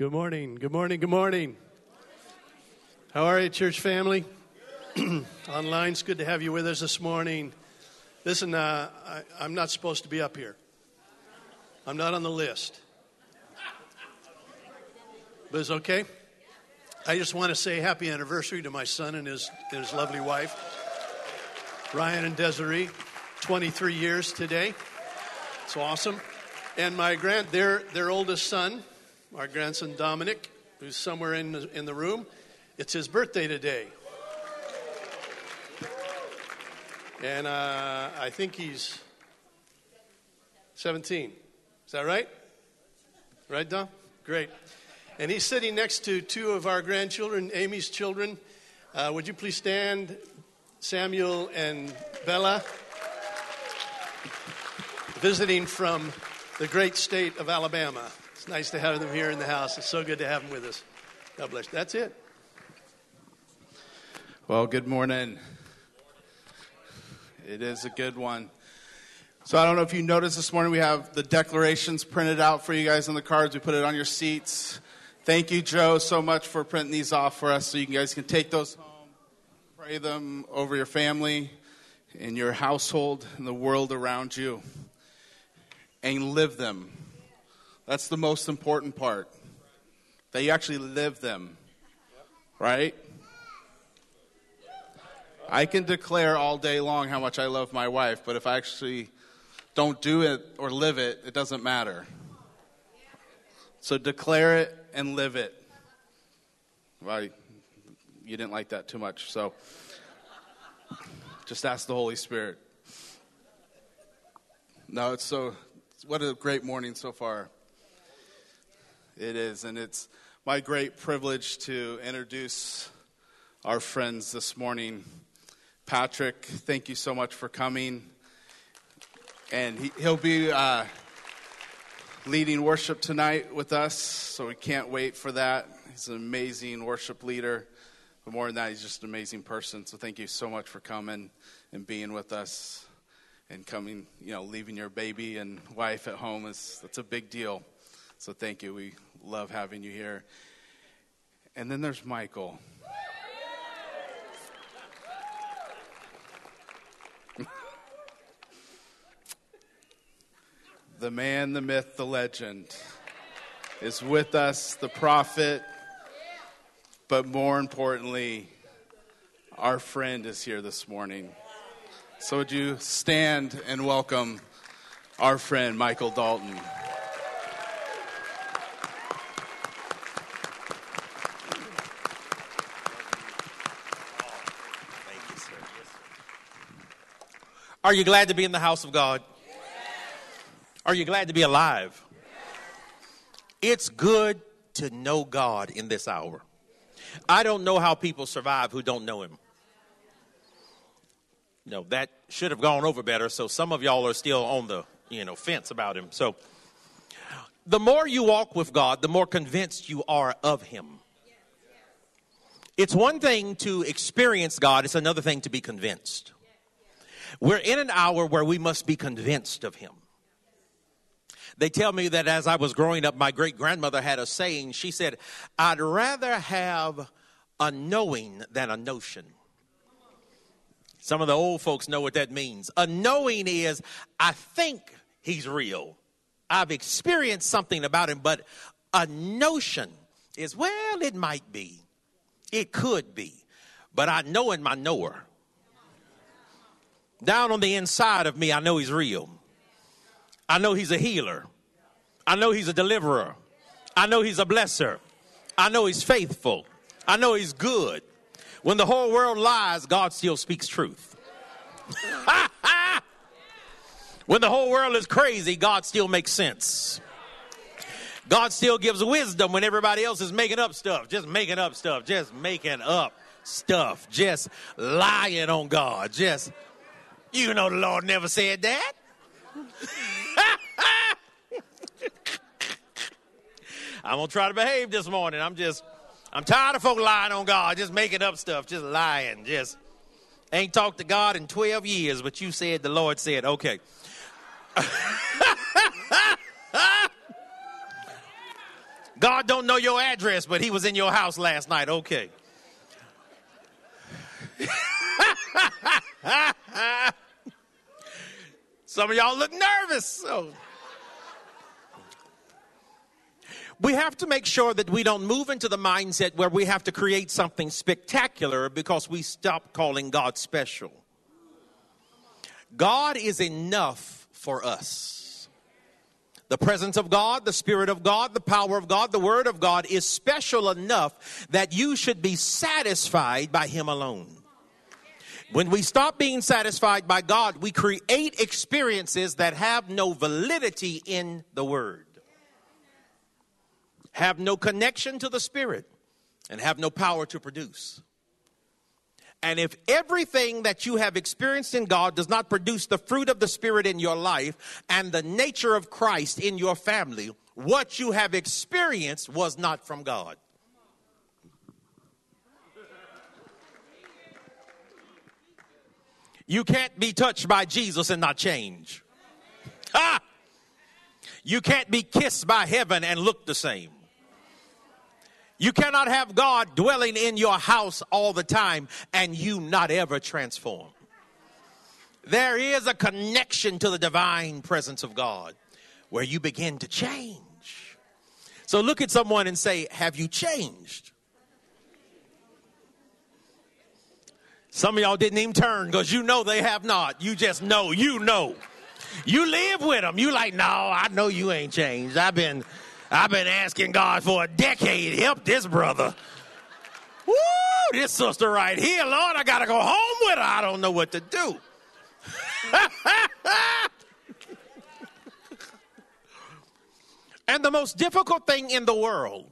Good morning. Good morning. Good morning. How are you, church family? Online, it's good to have you with us this morning. Listen, uh, I, I'm not supposed to be up here. I'm not on the list. But it's okay. I just want to say happy anniversary to my son and his, and his lovely wife, Ryan and Desiree. 23 years today. It's awesome. And my grand, their, their oldest son, our grandson Dominic, who's somewhere in the, in the room, it's his birthday today. And uh, I think he's 17. Is that right? Right, Dom? Great. And he's sitting next to two of our grandchildren, Amy's children. Uh, would you please stand, Samuel and Bella? Visiting from the great state of Alabama. Nice to have them here in the house. It's so good to have them with us. God bless. That's it. Well, good morning. It is a good one. So, I don't know if you noticed this morning, we have the declarations printed out for you guys on the cards. We put it on your seats. Thank you, Joe, so much for printing these off for us so you guys can take those home, pray them over your family, in your household, and the world around you, and live them. That's the most important part. That you actually live them, right? I can declare all day long how much I love my wife, but if I actually don't do it or live it, it doesn't matter. So declare it and live it. Well, you didn't like that too much, so just ask the Holy Spirit. No, it's so, what a great morning so far. It is, and it's my great privilege to introduce our friends this morning. Patrick, thank you so much for coming. And he, will be uh, leading worship tonight with us, so we can't wait for that. He's an amazing worship leader. But more than that, he's just an amazing person. So thank you so much for coming and being with us and coming, you know, leaving your baby and wife at home is that's a big deal. So thank you. We love having you here. And then there's Michael. the man, the myth, the legend is with us, the prophet, but more importantly, our friend is here this morning. So, would you stand and welcome our friend Michael Dalton? Are you glad to be in the house of God? Are you glad to be alive? It's good to know God in this hour. I don't know how people survive who don't know Him. No, that should have gone over better. So some of y'all are still on the you know fence about Him. So the more you walk with God, the more convinced you are of Him. It's one thing to experience God; it's another thing to be convinced. We're in an hour where we must be convinced of Him. They tell me that as I was growing up, my great grandmother had a saying. She said, I'd rather have a knowing than a notion. Some of the old folks know what that means. A knowing is, I think he's real. I've experienced something about him, but a notion is, well, it might be. It could be. But I know in my knower. Down on the inside of me, I know he's real. I know he's a healer. I know he's a deliverer. I know he's a blesser. I know he's faithful. I know he's good. When the whole world lies, God still speaks truth. when the whole world is crazy, God still makes sense. God still gives wisdom when everybody else is making up stuff, just making up stuff, just making up stuff, just lying on God, just, you know, the Lord never said that. I'm gonna try to behave this morning. I'm just, I'm tired of folk lying on God, just making up stuff, just lying, just ain't talked to God in 12 years, but you said the Lord said, okay. God don't know your address, but he was in your house last night. Okay. Some of y'all look nervous. So. We have to make sure that we don't move into the mindset where we have to create something spectacular because we stop calling God special. God is enough for us. The presence of God, the Spirit of God, the power of God, the Word of God is special enough that you should be satisfied by Him alone. When we stop being satisfied by God, we create experiences that have no validity in the Word, have no connection to the Spirit, and have no power to produce. And if everything that you have experienced in God does not produce the fruit of the Spirit in your life and the nature of Christ in your family, what you have experienced was not from God. You can't be touched by Jesus and not change. Ha! You can't be kissed by heaven and look the same. You cannot have God dwelling in your house all the time and you not ever transform. There is a connection to the divine presence of God where you begin to change. So look at someone and say, Have you changed? Some of y'all didn't even turn because you know they have not. You just know, you know. You live with them. You like, no, I know you ain't changed. I've been I've been asking God for a decade, help this brother. Woo, this sister right here, Lord, I gotta go home with her. I don't know what to do. and the most difficult thing in the world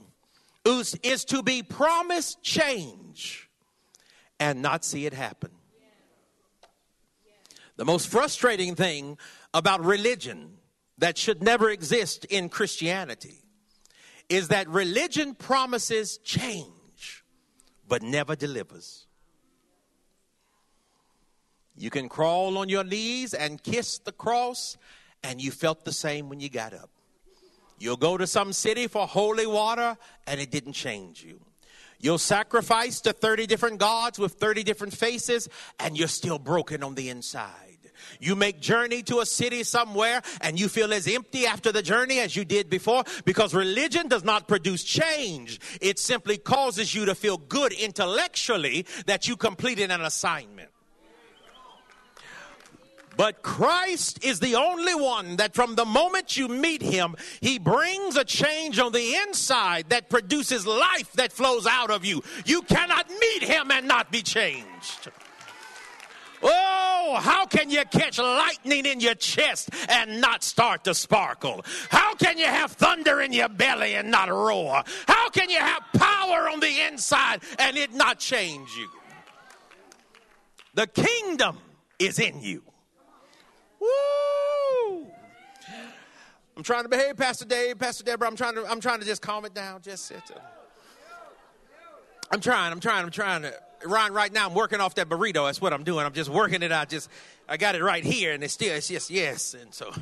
is, is to be promised change and not see it happen. The most frustrating thing about religion that should never exist in Christianity is that religion promises change, but never delivers. You can crawl on your knees and kiss the cross, and you felt the same when you got up. You'll go to some city for holy water, and it didn't change you. You'll sacrifice to 30 different gods with 30 different faces, and you're still broken on the inside. You make journey to a city somewhere and you feel as empty after the journey as you did before because religion does not produce change. It simply causes you to feel good intellectually that you completed an assignment. But Christ is the only one that from the moment you meet him, he brings a change on the inside that produces life that flows out of you. You cannot meet him and not be changed. Oh, how can you catch lightning in your chest and not start to sparkle? How can you have thunder in your belly and not roar? How can you have power on the inside and it not change you? The kingdom is in you. Woo! I'm trying to behave, Pastor Dave, Pastor Deborah. I'm trying to, I'm trying to just calm it down. Just sit. I'm trying, I'm trying, I'm trying to. Ryan, right now I'm working off that burrito. That's what I'm doing. I'm just working it out. Just I got it right here, and it's still it's just yes. And so,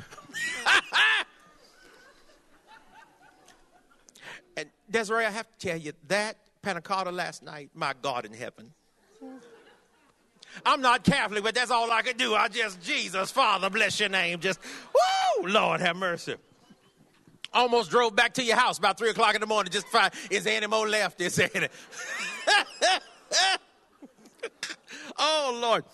and Desiree, I have to tell you that panna cotta last night, my God in heaven. I'm not Catholic, but that's all I could do. I just Jesus, Father, bless your name. Just whoo, Lord have mercy. Almost drove back to your house about three o'clock in the morning just to find is there any more left? Is there any? oh, Lord.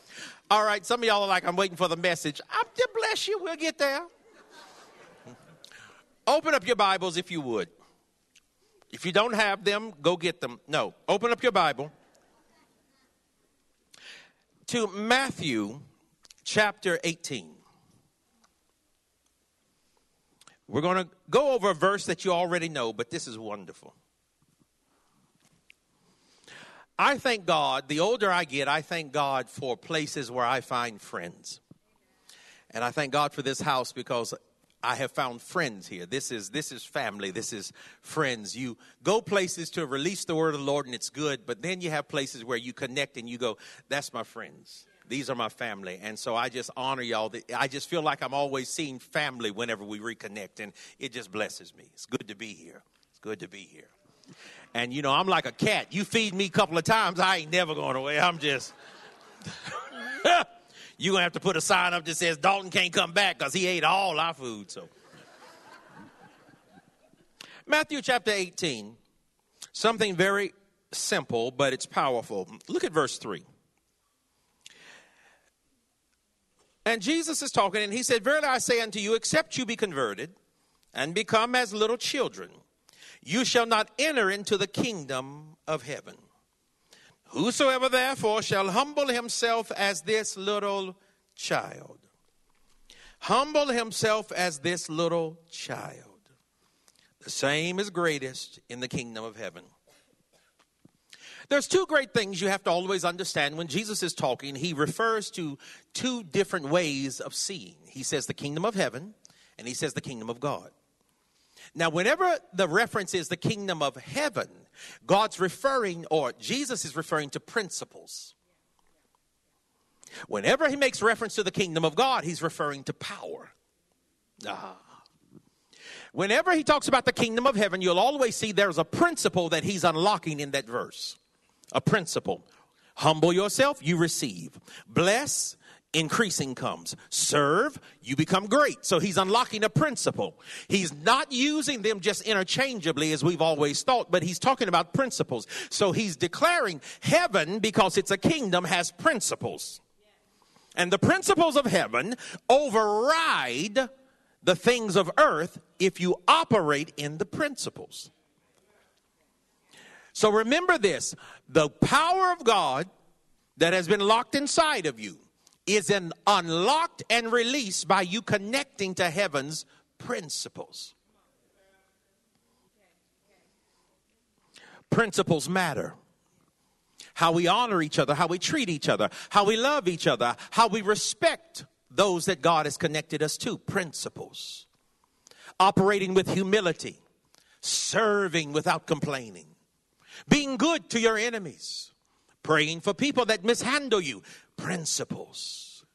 All right, some of y'all are like, I'm waiting for the message. I'm to bless you. We'll get there. Open up your Bibles if you would. If you don't have them, go get them. No, open up your Bible to Matthew chapter 18. We're going to go over a verse that you already know, but this is wonderful. I thank God, the older I get, I thank God for places where I find friends. And I thank God for this house because I have found friends here. This is this is family. This is friends. You go places to release the word of the Lord and it's good, but then you have places where you connect and you go, that's my friends. These are my family. And so I just honor y'all. I just feel like I'm always seeing family whenever we reconnect and it just blesses me. It's good to be here It's Good to be here. And you know, I'm like a cat. You feed me a couple of times, I ain't never going away. I'm just. You're going to have to put a sign up that says Dalton can't come back because he ate all our food. So, Matthew chapter 18, something very simple, but it's powerful. Look at verse 3. And Jesus is talking, and he said, Verily I say unto you, except you be converted and become as little children, you shall not enter into the kingdom of heaven. Whosoever therefore shall humble himself as this little child, humble himself as this little child, the same is greatest in the kingdom of heaven. There's two great things you have to always understand when Jesus is talking. He refers to two different ways of seeing. He says the kingdom of heaven, and he says the kingdom of God. Now, whenever the reference is the kingdom of heaven, God's referring, or Jesus is referring to principles. Whenever he makes reference to the kingdom of God, he's referring to power. Ah. Whenever he talks about the kingdom of heaven, you'll always see there's a principle that he's unlocking in that verse. A principle. Humble yourself, you receive. Bless, increasing comes. Serve, you become great. So he's unlocking a principle. He's not using them just interchangeably as we've always thought, but he's talking about principles. So he's declaring heaven, because it's a kingdom, has principles. And the principles of heaven override the things of earth if you operate in the principles. So remember this the power of God that has been locked inside of you is an unlocked and released by you connecting to heaven's principles. Principles matter. How we honor each other, how we treat each other, how we love each other, how we respect those that God has connected us to. Principles. Operating with humility, serving without complaining, being good to your enemies, praying for people that mishandle you. Principles.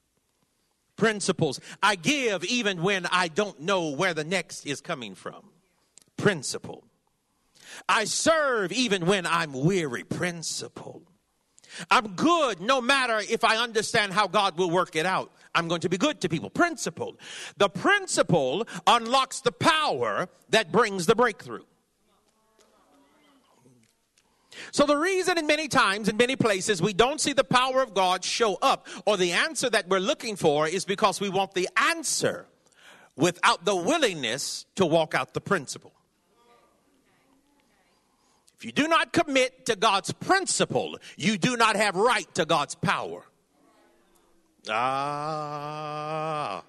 Principles. I give even when I don't know where the next is coming from. Principle. I serve even when I'm weary. Principle. I'm good no matter if I understand how God will work it out. I'm going to be good to people. Principle. The principle unlocks the power that brings the breakthrough. So, the reason in many times, in many places, we don't see the power of God show up or the answer that we're looking for is because we want the answer without the willingness to walk out the principle. If you do not commit to God's principle, you do not have right to God's power. Ah.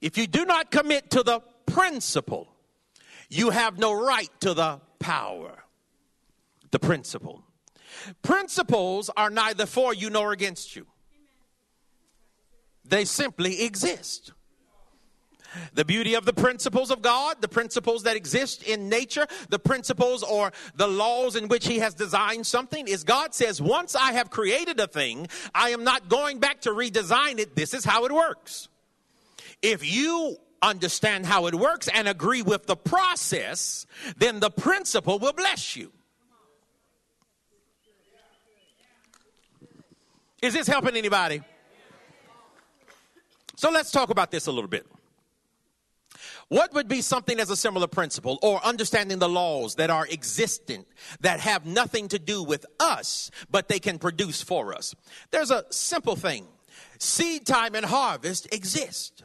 If you do not commit to the principle, you have no right to the power. The principle. Principles are neither for you nor against you, they simply exist. The beauty of the principles of God, the principles that exist in nature, the principles or the laws in which He has designed something is God says, once I have created a thing, I am not going back to redesign it. This is how it works. If you understand how it works and agree with the process, then the principle will bless you. Is this helping anybody? So let's talk about this a little bit. What would be something as a similar principle or understanding the laws that are existent that have nothing to do with us, but they can produce for us? There's a simple thing. Seed time and harvest exist.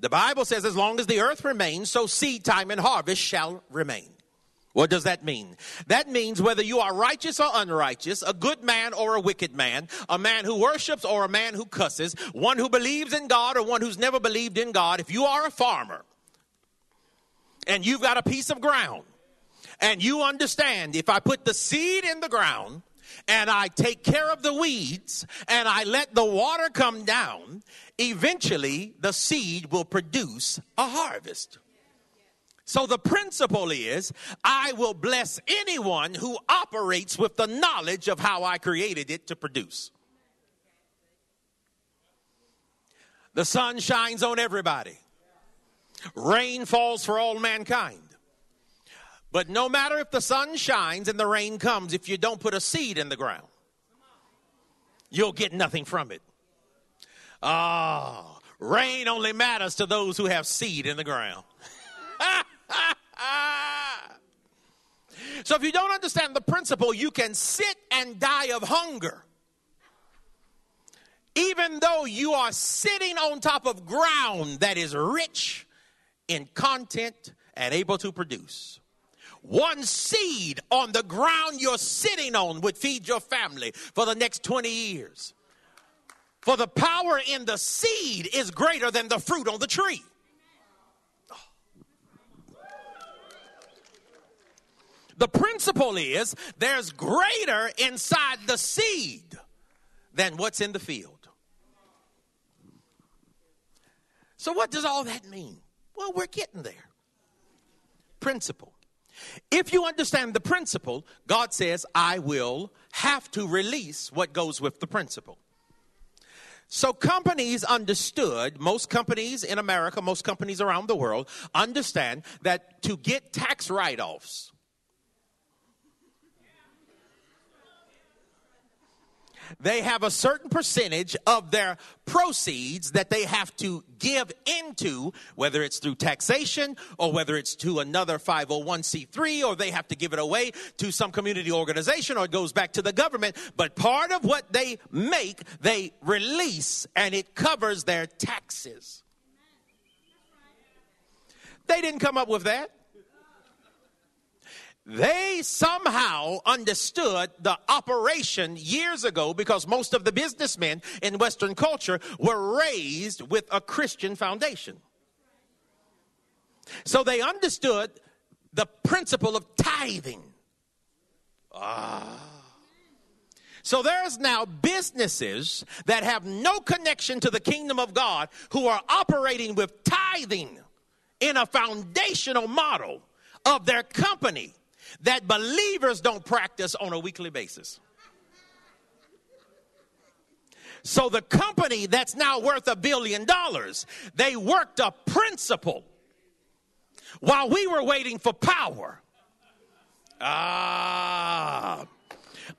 The Bible says as long as the earth remains, so seed time and harvest shall remain. What does that mean? That means whether you are righteous or unrighteous, a good man or a wicked man, a man who worships or a man who cusses, one who believes in God or one who's never believed in God, if you are a farmer, and you've got a piece of ground and you understand if I put the seed in the ground and I take care of the weeds and I let the water come down, eventually the seed will produce a harvest. So the principle is I will bless anyone who operates with the knowledge of how I created it to produce. The sun shines on everybody. Rain falls for all mankind. But no matter if the sun shines and the rain comes, if you don't put a seed in the ground, you'll get nothing from it. Ah, rain only matters to those who have seed in the ground. so if you don't understand the principle, you can sit and die of hunger. Even though you are sitting on top of ground that is rich in content and able to produce. One seed on the ground you're sitting on would feed your family for the next 20 years. For the power in the seed is greater than the fruit on the tree. The principle is there's greater inside the seed than what's in the field. So, what does all that mean? Well, we're getting there. Principle. If you understand the principle, God says, I will have to release what goes with the principle. So companies understood, most companies in America, most companies around the world understand that to get tax write offs, they have a certain percentage of their proceeds that they have to give into, whether it's through taxation or whether it's to another 501c3 or they have to give it away to some community organization or it goes back to the government. But part of what they make, they release and it covers their taxes. They didn't come up with that they somehow understood the operation years ago because most of the businessmen in Western culture were raised with a Christian foundation. So they understood the principle of tithing. Ah. So there's now businesses that have no connection to the kingdom of God who are operating with tithing in a foundational model of their company that believers don't practice on a weekly basis. So the company that's now worth a billion dollars, they worked a principle while we were waiting for power. Ah.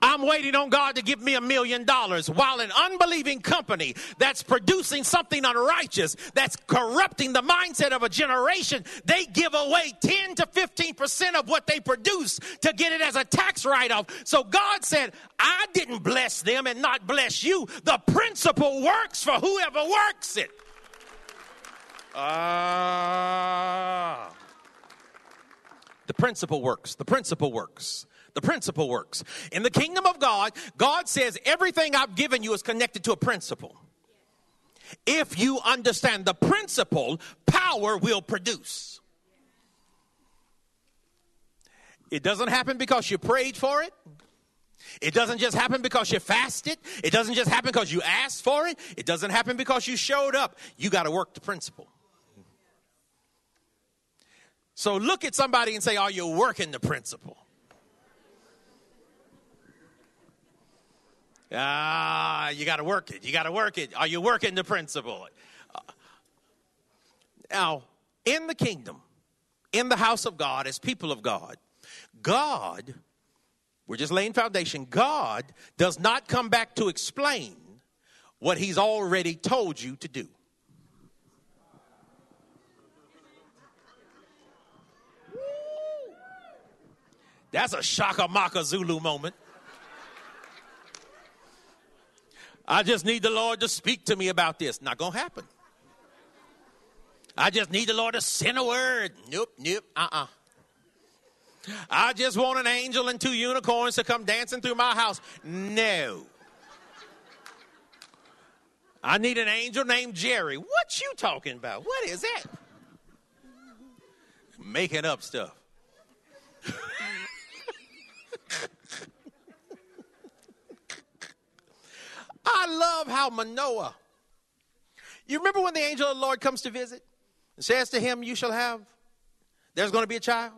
I'm waiting on God to give me a million dollars while an unbelieving company that's producing something unrighteous, that's corrupting the mindset of a generation, they give away 10 to 15% of what they produce to get it as a tax write off. So God said, I didn't bless them and not bless you. The principle works for whoever works it. Ah. The principle works. The principle works. The principle works. In the kingdom of God, God says everything I've given you is connected to a principle. If you understand the principle, power will produce. It doesn't happen because you prayed for it. It doesn't just happen because you fasted. It doesn't just happen because you asked for it. It doesn't happen because you showed up. You got to work the principle. So look at somebody and say, Are you working the principle? Ah, you got to work it. You got to work it. Are you working the principle? Uh, now, in the kingdom, in the house of God, as people of God, God, we're just laying foundation, God does not come back to explain what He's already told you to do. That's a shaka maka Zulu moment. I just need the Lord to speak to me about this. Not going to happen. I just need the Lord to send a word. Nope, nope, uh uh-uh. uh I just want an angel and two unicorns to come dancing through my house. No. I need an angel named Jerry. What you talking about? What is that? Making up stuff. I love how Manoah, you remember when the angel of the Lord comes to visit and says to him, You shall have, there's going to be a child?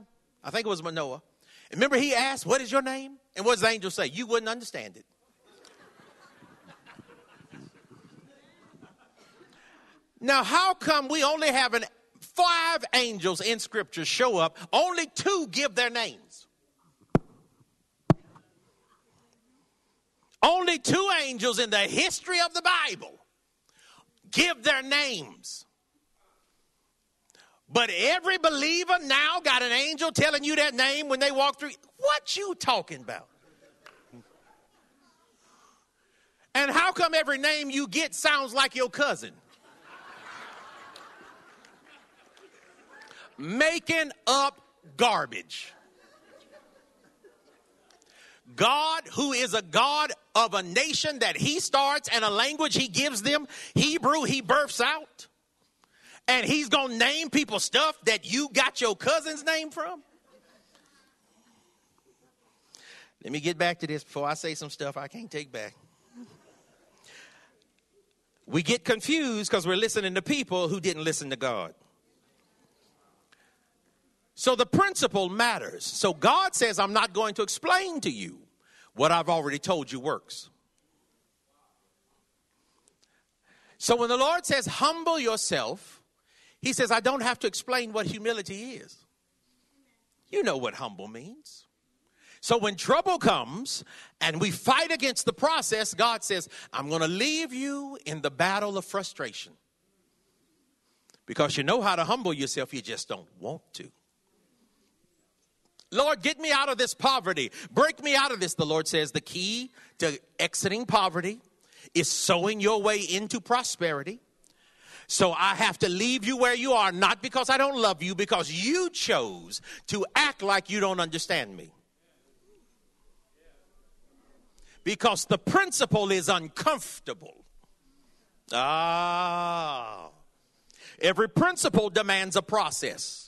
I think it was Manoah. And remember, he asked, What is your name? And what does the angel say? You wouldn't understand it. now, how come we only have an five angels in Scripture show up, only two give their names. Only two angels in the history of the Bible give their names. But every believer now got an angel telling you that name when they walk through. What you talking about? And how come every name you get sounds like your cousin? Making up garbage. God, who is a God of a nation that he starts and a language he gives them, Hebrew he births out, and he's gonna name people stuff that you got your cousin's name from? Let me get back to this before I say some stuff I can't take back. We get confused because we're listening to people who didn't listen to God. So the principle matters. So God says, I'm not going to explain to you what I've already told you works. So when the Lord says, humble yourself, He says, I don't have to explain what humility is. You know what humble means. So when trouble comes and we fight against the process, God says, I'm going to leave you in the battle of frustration. Because you know how to humble yourself, you just don't want to. Lord, get me out of this poverty. Break me out of this. The Lord says the key to exiting poverty is sowing your way into prosperity. So I have to leave you where you are, not because I don't love you, because you chose to act like you don't understand me. Because the principle is uncomfortable. Ah. Every principle demands a process.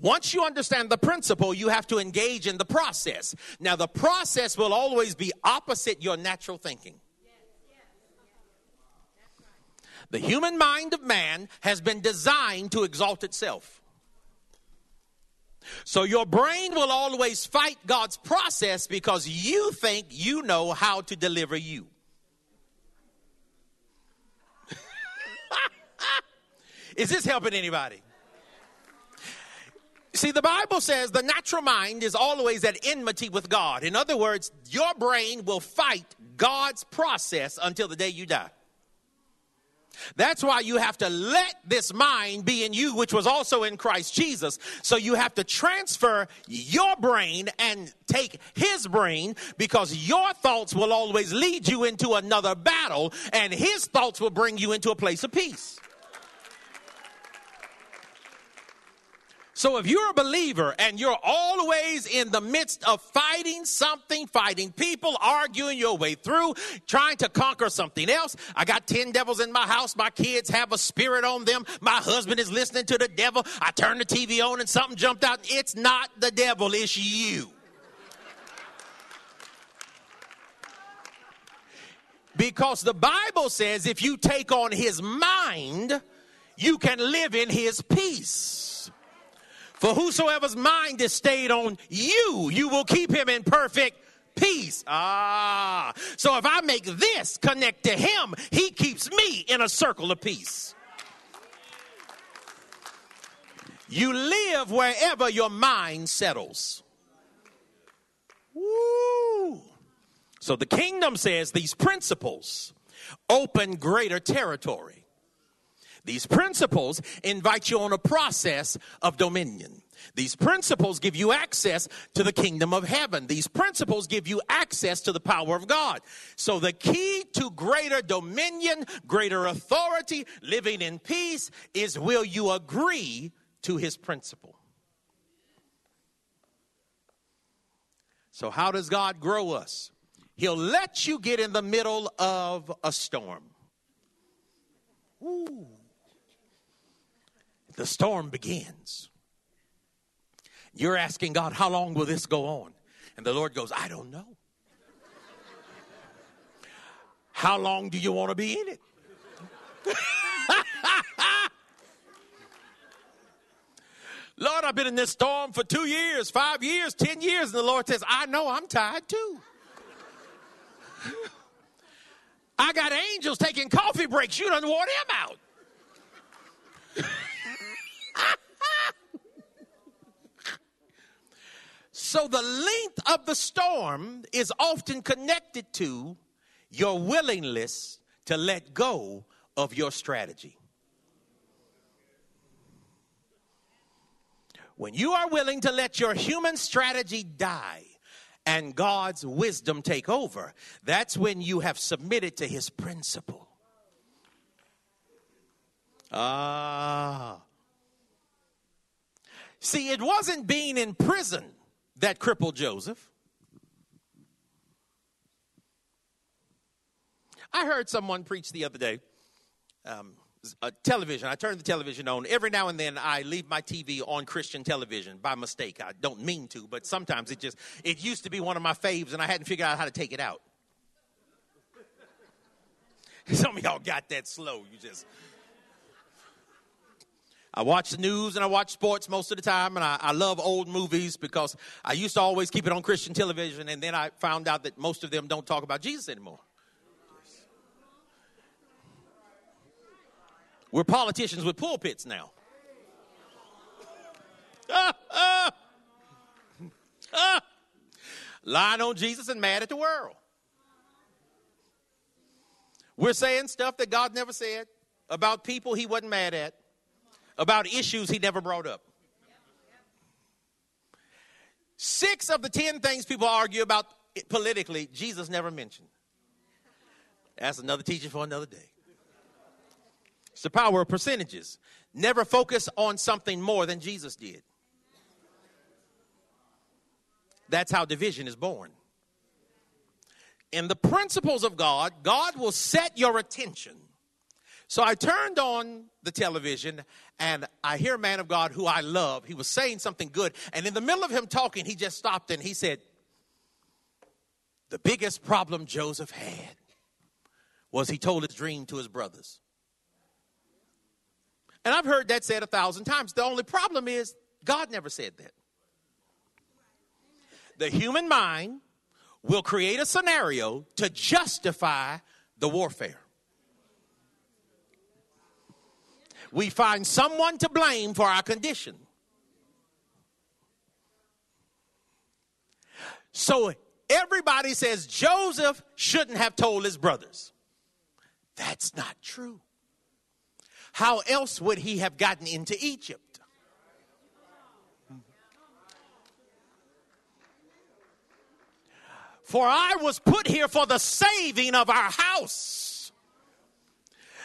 Once you understand the principle, you have to engage in the process. Now, the process will always be opposite your natural thinking. The human mind of man has been designed to exalt itself. So your brain will always fight God's process because you think you know how to deliver you. Is this helping anybody? See, the Bible says the natural mind is always at enmity with God. In other words, your brain will fight God's process until the day you die. That's why you have to let this mind be in you, which was also in Christ Jesus. So you have to transfer your brain and take his brain because your thoughts will always lead you into another battle and his thoughts will bring you into a place of peace. So if you're a believer and you're always in the midst of fighting something, fighting people, arguing your way through, trying to conquer something else, I got 10 devils in my house. My kids have a spirit on them. My husband is listening to the devil. I turned the TV on and something jumped out. It's not the devil, it's you. Because the Bible says if you take on his mind, you can live in his peace. For whosoever's mind is stayed on you, you will keep him in perfect peace. Ah. So if I make this connect to him, he keeps me in a circle of peace. You live wherever your mind settles. Woo. So the kingdom says these principles open greater territory. These principles invite you on a process of dominion. These principles give you access to the kingdom of heaven. These principles give you access to the power of God. So the key to greater dominion, greater authority, living in peace is will you agree to his principle? So how does God grow us? He'll let you get in the middle of a storm. Ooh the storm begins. You're asking God, how long will this go on? And the Lord goes, I don't know. How long do you want to be in it? Lord, I've been in this storm for two years, five years, ten years. And the Lord says, I know I'm tired too. I got angels taking coffee breaks. You don't wore them out. So the length of the storm is often connected to your willingness to let go of your strategy. When you are willing to let your human strategy die and God's wisdom take over, that's when you have submitted to his principle. Ah. See, it wasn't being in prison that crippled Joseph. I heard someone preach the other day. Um, a television. I turn the television on. Every now and then I leave my TV on Christian television by mistake. I don't mean to, but sometimes it just, it used to be one of my faves and I hadn't figured out how to take it out. Some of y'all got that slow. You just. I watch the news and I watch sports most of the time, and I, I, love old movies because I used to always keep it on Christian television, and then I found out that most of them don't talk about Jesus anymore. We're politicians with pulpits now. Ah, ah, ah. Lying on Jesus and mad at the world. We're saying stuff that God never said about people he wasn't mad at, about issues he never brought up. Six of the ten things people argue about politically, Jesus never mentioned. That's another teaching for another day. It's the power of percentages. Never focus on something more than Jesus did. That's how division is born. In the principles of God, God will set your attention. So I turned on the television and I hear a man of God who I love. He was saying something good. And in the middle of him talking, he just stopped and he said, The biggest problem Joseph had was he told his dream to his brothers. And I've heard that said a thousand times. The only problem is God never said that. The human mind will create a scenario to justify the warfare. We find someone to blame for our condition. So everybody says Joseph shouldn't have told his brothers. That's not true. How else would he have gotten into Egypt? For I was put here for the saving of our house,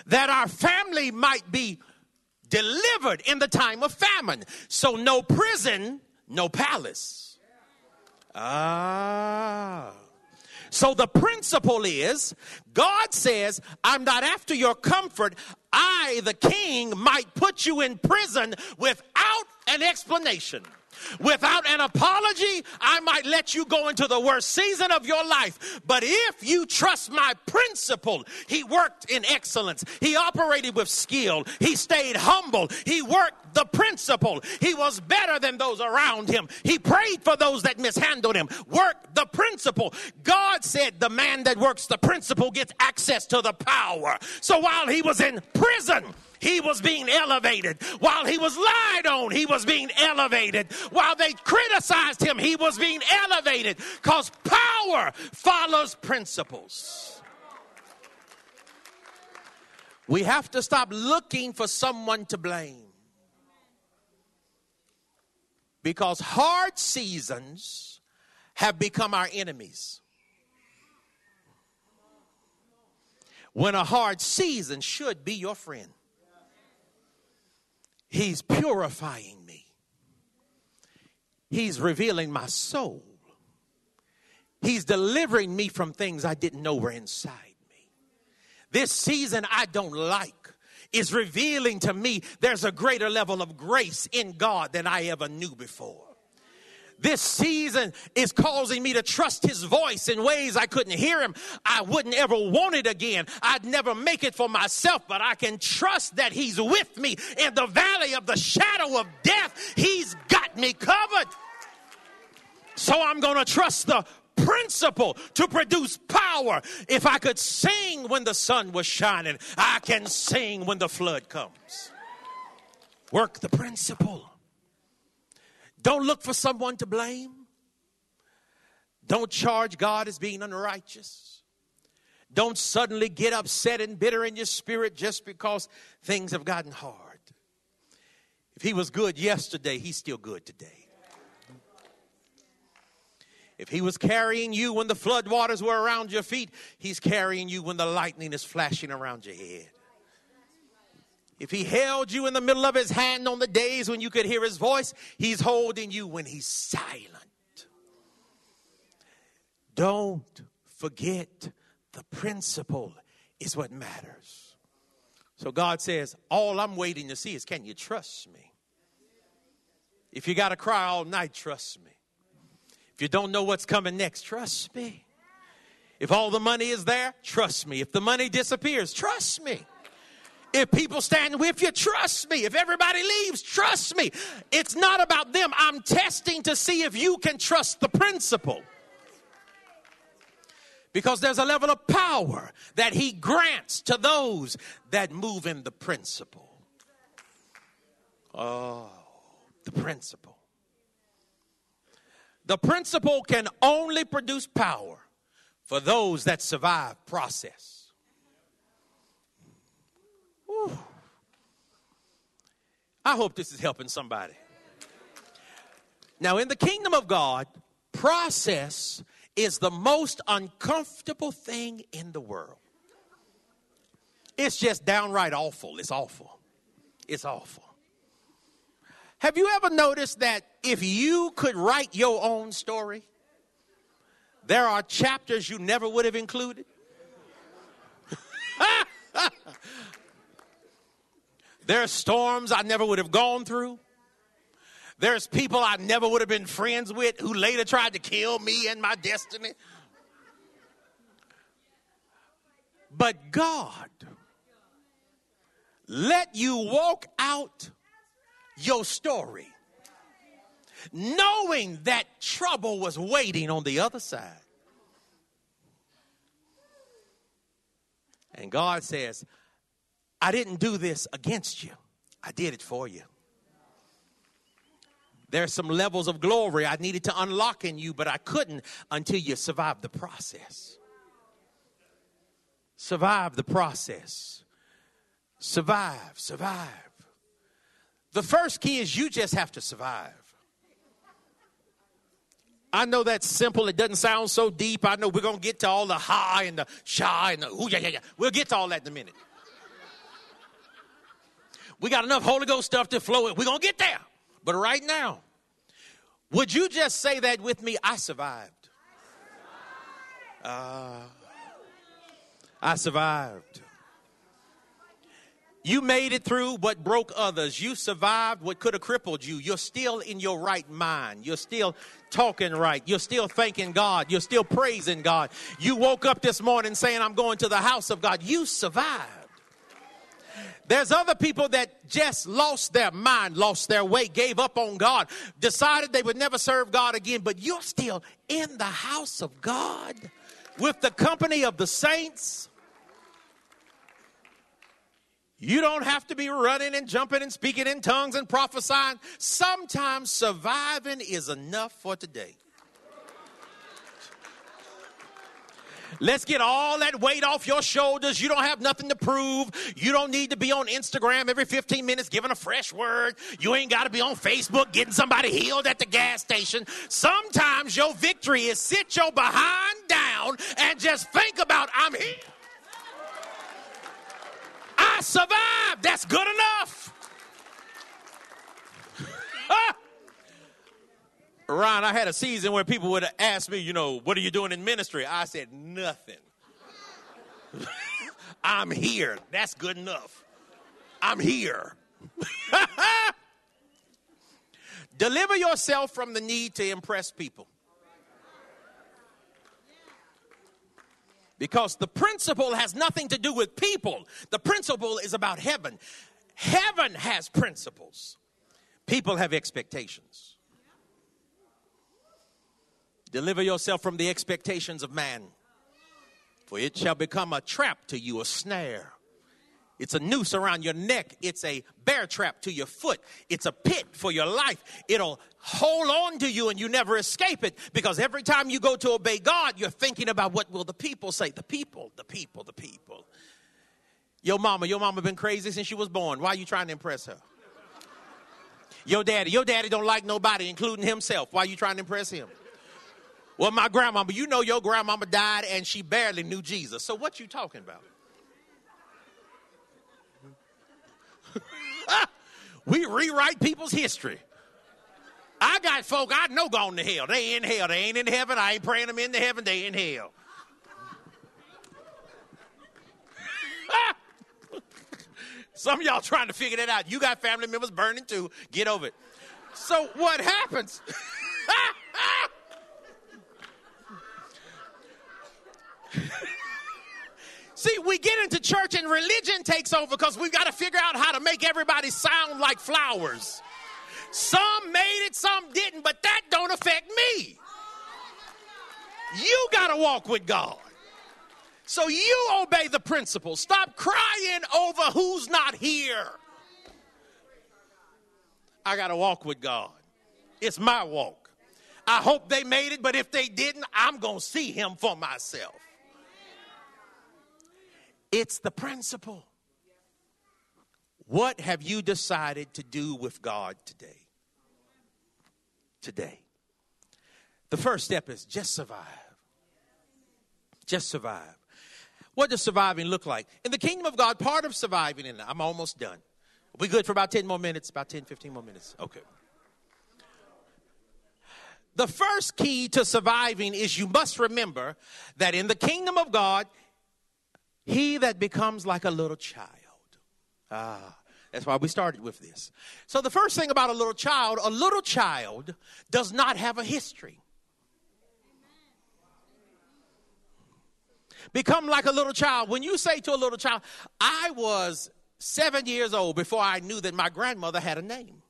that our family might be delivered in the time of famine. So, no prison, no palace. Ah. So the principle is God says, I'm not after your comfort. I, the king, might put you in prison without an explanation. Without an apology, I might let you go into the worst season of your life. But if you trust my principle, he worked in excellence. He operated with skill. He stayed humble. He worked the principle. He was better than those around him. He prayed for those that mishandled him. Worked the principle. God said the man that works the principle gets access to the power. So while he was in prison, he was being elevated. While he was lied on, he was being elevated. While they criticized him, he was being elevated because power follows principles. We have to stop looking for someone to blame. Because hard seasons have become our enemies. When a hard season should be your friend. He's purifying me. He's revealing my soul. He's delivering me from things I didn't know were inside me. This season I don't like is revealing to me there's a greater level of grace in God than I ever knew before. This season is causing me to trust his voice in ways I couldn't hear him. I wouldn't ever want it again. I'd never make it for myself, but I can trust that he's with me in the valley of the shadow of death. He's got me covered. So I'm going to trust the principle to produce power. If I could sing when the sun was shining, I can sing when the flood comes. Work the principle. Don't look for someone to blame. Don't charge God as being unrighteous. Don't suddenly get upset and bitter in your spirit just because things have gotten hard. If he was good yesterday, he's still good today. If he was carrying you when the floodwaters were around your feet, he's carrying you when the lightning is flashing around your head. If he held you in the middle of his hand on the days when you could hear his voice, he's holding you when he's silent. Don't forget the principle is what matters. So God says, All I'm waiting to see is can you trust me? If you got to cry all night, trust me. If you don't know what's coming next, trust me. If all the money is there, trust me. If the money disappears, trust me. If people stand with you, trust me. If everybody leaves, trust me. It's not about them. I'm testing to see if you can trust the principle. Because there's a level of power that he grants to those that move in the principle. Oh, the principle. The principle can only produce power for those that survive process. Whew. I hope this is helping somebody. Now, in the kingdom of God, process is the most uncomfortable thing in the world. It's just downright awful. It's awful. It's awful. Have you ever noticed that if you could write your own story, there are chapters you never would have included? there are storms I never would have gone through. There's people I never would have been friends with who later tried to kill me and my destiny. But God let you walk out your story, knowing that trouble was waiting on the other side. And God says, I didn't do this against you, I did it for you. There's some levels of glory I needed to unlock in you, but I couldn't until you survived the process. Survive the process. Survive, survive. The first key is you just have to survive. I know that's simple. It doesn't sound so deep. I know we're going to get to all the high and the shy and the ooh, yeah, yeah, yeah. We'll get to all that in a minute. We got enough Holy Ghost stuff to flow it. We're going to get there. But right now, would you just say that with me? I survived. Uh, I survived. You made it through what broke others. You survived what could have crippled you. You're still in your right mind. You're still talking right. You're still thanking God. You're still praising God. You woke up this morning saying, I'm going to the house of God. You survived. There's other people that just lost their mind, lost their way, gave up on God, decided they would never serve God again, but you're still in the house of God with the company of the saints. You don't have to be running and jumping and speaking in tongues and prophesying. Sometimes surviving is enough for today. Let's get all that weight off your shoulders. You don't have nothing to prove. You don't need to be on Instagram every 15 minutes giving a fresh word. You ain't got to be on Facebook getting somebody healed at the gas station. Sometimes your victory is sit your behind down and just think about, I'm here. I survived. That's good enough. Ron, I had a season where people would ask me, you know, what are you doing in ministry? I said, nothing. I'm here. That's good enough. I'm here. Deliver yourself from the need to impress people. Because the principle has nothing to do with people, the principle is about heaven. Heaven has principles, people have expectations. Deliver yourself from the expectations of man, for it shall become a trap to you, a snare. It's a noose around your neck. It's a bear trap to your foot. It's a pit for your life. It'll hold on to you and you never escape it because every time you go to obey God, you're thinking about what will the people say? The people, the people, the people. Your mama, your mama been crazy since she was born. Why are you trying to impress her? Your daddy, your daddy don't like nobody, including himself. Why are you trying to impress him? Well, my grandmama, you know your grandmama died and she barely knew Jesus. So what you talking about? we rewrite people's history. I got folk I know gone to hell. They in hell. They ain't in heaven. I ain't praying them into heaven. They in hell. Some of y'all trying to figure that out. You got family members burning too. Get over it. So what happens? See, we get into church and religion takes over because we've got to figure out how to make everybody sound like flowers. Some made it, some didn't, but that don't affect me. You got to walk with God. So you obey the principles. Stop crying over who's not here. I got to walk with God. It's my walk. I hope they made it, but if they didn't, I'm going to see him for myself. It's the principle. What have you decided to do with God today? Today. The first step is just survive. Just survive. What does surviving look like? In the kingdom of God, part of surviving, and I'm almost done. We good for about 10 more minutes, about 10, 15 more minutes. Okay. The first key to surviving is you must remember that in the kingdom of God, he that becomes like a little child. Ah, that's why we started with this. So, the first thing about a little child a little child does not have a history. Become like a little child. When you say to a little child, I was seven years old before I knew that my grandmother had a name.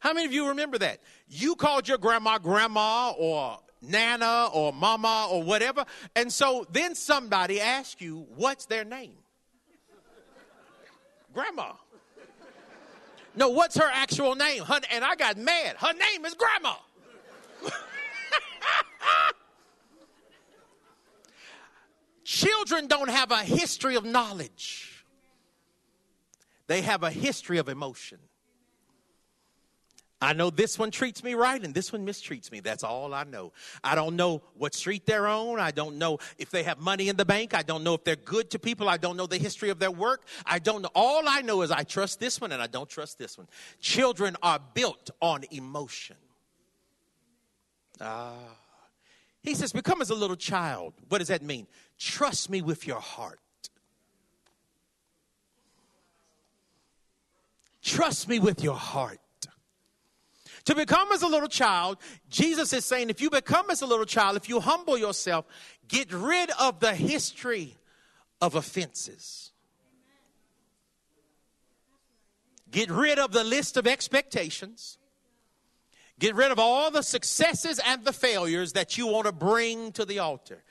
How many of you remember that? You called your grandma grandma or nana or mama or whatever. And so then somebody asks you, what's their name? Grandma. No, what's her actual name? Her, and I got mad. Her name is Grandma. Children don't have a history of knowledge, they have a history of emotion. I know this one treats me right and this one mistreats me. That's all I know. I don't know what street they're on. I don't know if they have money in the bank. I don't know if they're good to people. I don't know the history of their work. I don't know. All I know is I trust this one and I don't trust this one. Children are built on emotion. Ah. He says, Become as a little child. What does that mean? Trust me with your heart. Trust me with your heart. To become as a little child, Jesus is saying, if you become as a little child, if you humble yourself, get rid of the history of offenses. Get rid of the list of expectations. Get rid of all the successes and the failures that you want to bring to the altar.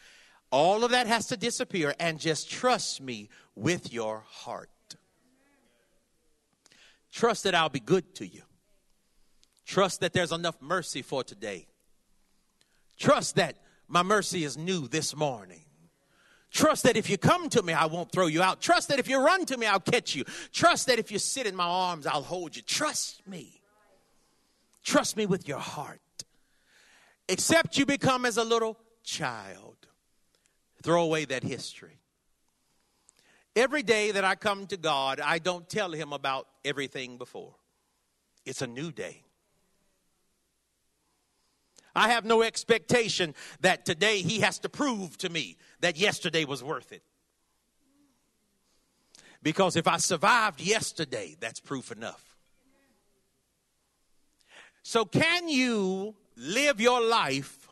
All of that has to disappear and just trust me with your heart. Trust that I'll be good to you. Trust that there's enough mercy for today. Trust that my mercy is new this morning. Trust that if you come to me, I won't throw you out. Trust that if you run to me, I'll catch you. Trust that if you sit in my arms, I'll hold you. Trust me. Trust me with your heart. Except you become as a little child. Throw away that history. Every day that I come to God, I don't tell Him about everything before. It's a new day. I have no expectation that today he has to prove to me that yesterday was worth it. Because if I survived yesterday, that's proof enough. So, can you live your life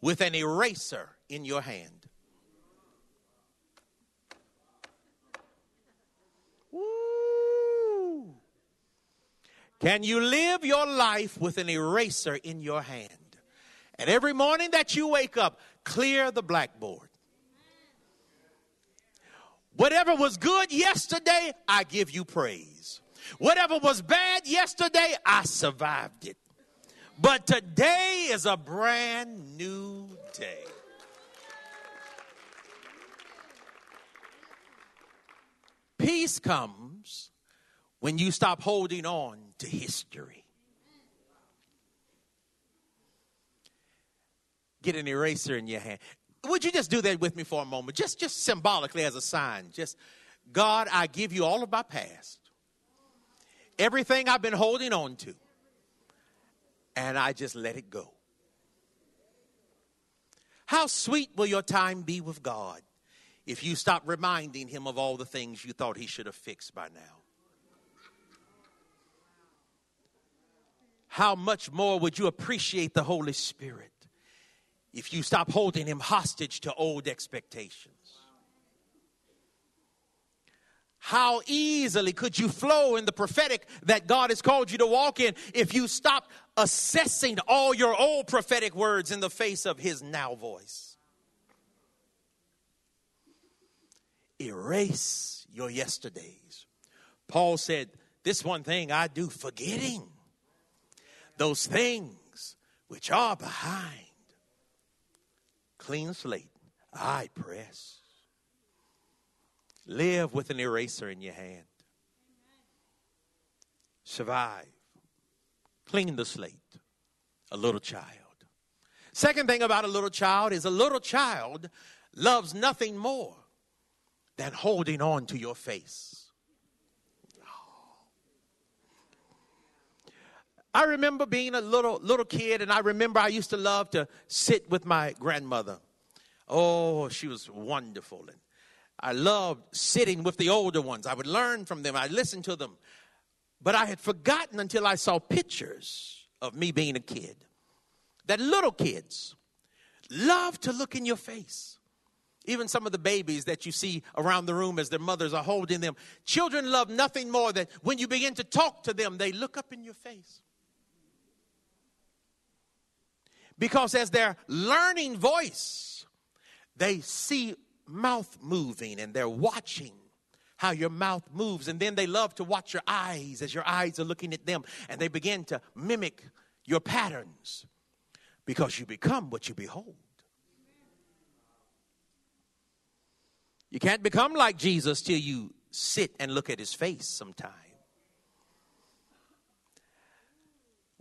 with an eraser in your hand? Woo. Can you live your life with an eraser in your hand? And every morning that you wake up, clear the blackboard. Whatever was good yesterday, I give you praise. Whatever was bad yesterday, I survived it. But today is a brand new day. Peace comes when you stop holding on to history. Get an eraser in your hand. Would you just do that with me for a moment? Just just symbolically as a sign. Just God, I give you all of my past. Everything I've been holding on to. And I just let it go. How sweet will your time be with God if you stop reminding him of all the things you thought he should have fixed by now? How much more would you appreciate the Holy Spirit if you stop holding him hostage to old expectations? How easily could you flow in the prophetic that God has called you to walk in if you stop assessing all your old prophetic words in the face of his now voice? Erase your yesterdays. Paul said, This one thing I do, forgetting those things which are behind. Clean slate, I press. Live with an eraser in your hand. Survive. Clean the slate. A little child. Second thing about a little child is a little child loves nothing more than holding on to your face. I remember being a little little kid, and I remember I used to love to sit with my grandmother. Oh, she was wonderful, and I loved sitting with the older ones. I would learn from them. I listened to them, but I had forgotten until I saw pictures of me being a kid that little kids love to look in your face. Even some of the babies that you see around the room as their mothers are holding them. Children love nothing more than when you begin to talk to them, they look up in your face. Because as they're learning voice, they see mouth moving and they're watching how your mouth moves. And then they love to watch your eyes as your eyes are looking at them and they begin to mimic your patterns because you become what you behold. You can't become like Jesus till you sit and look at his face sometime.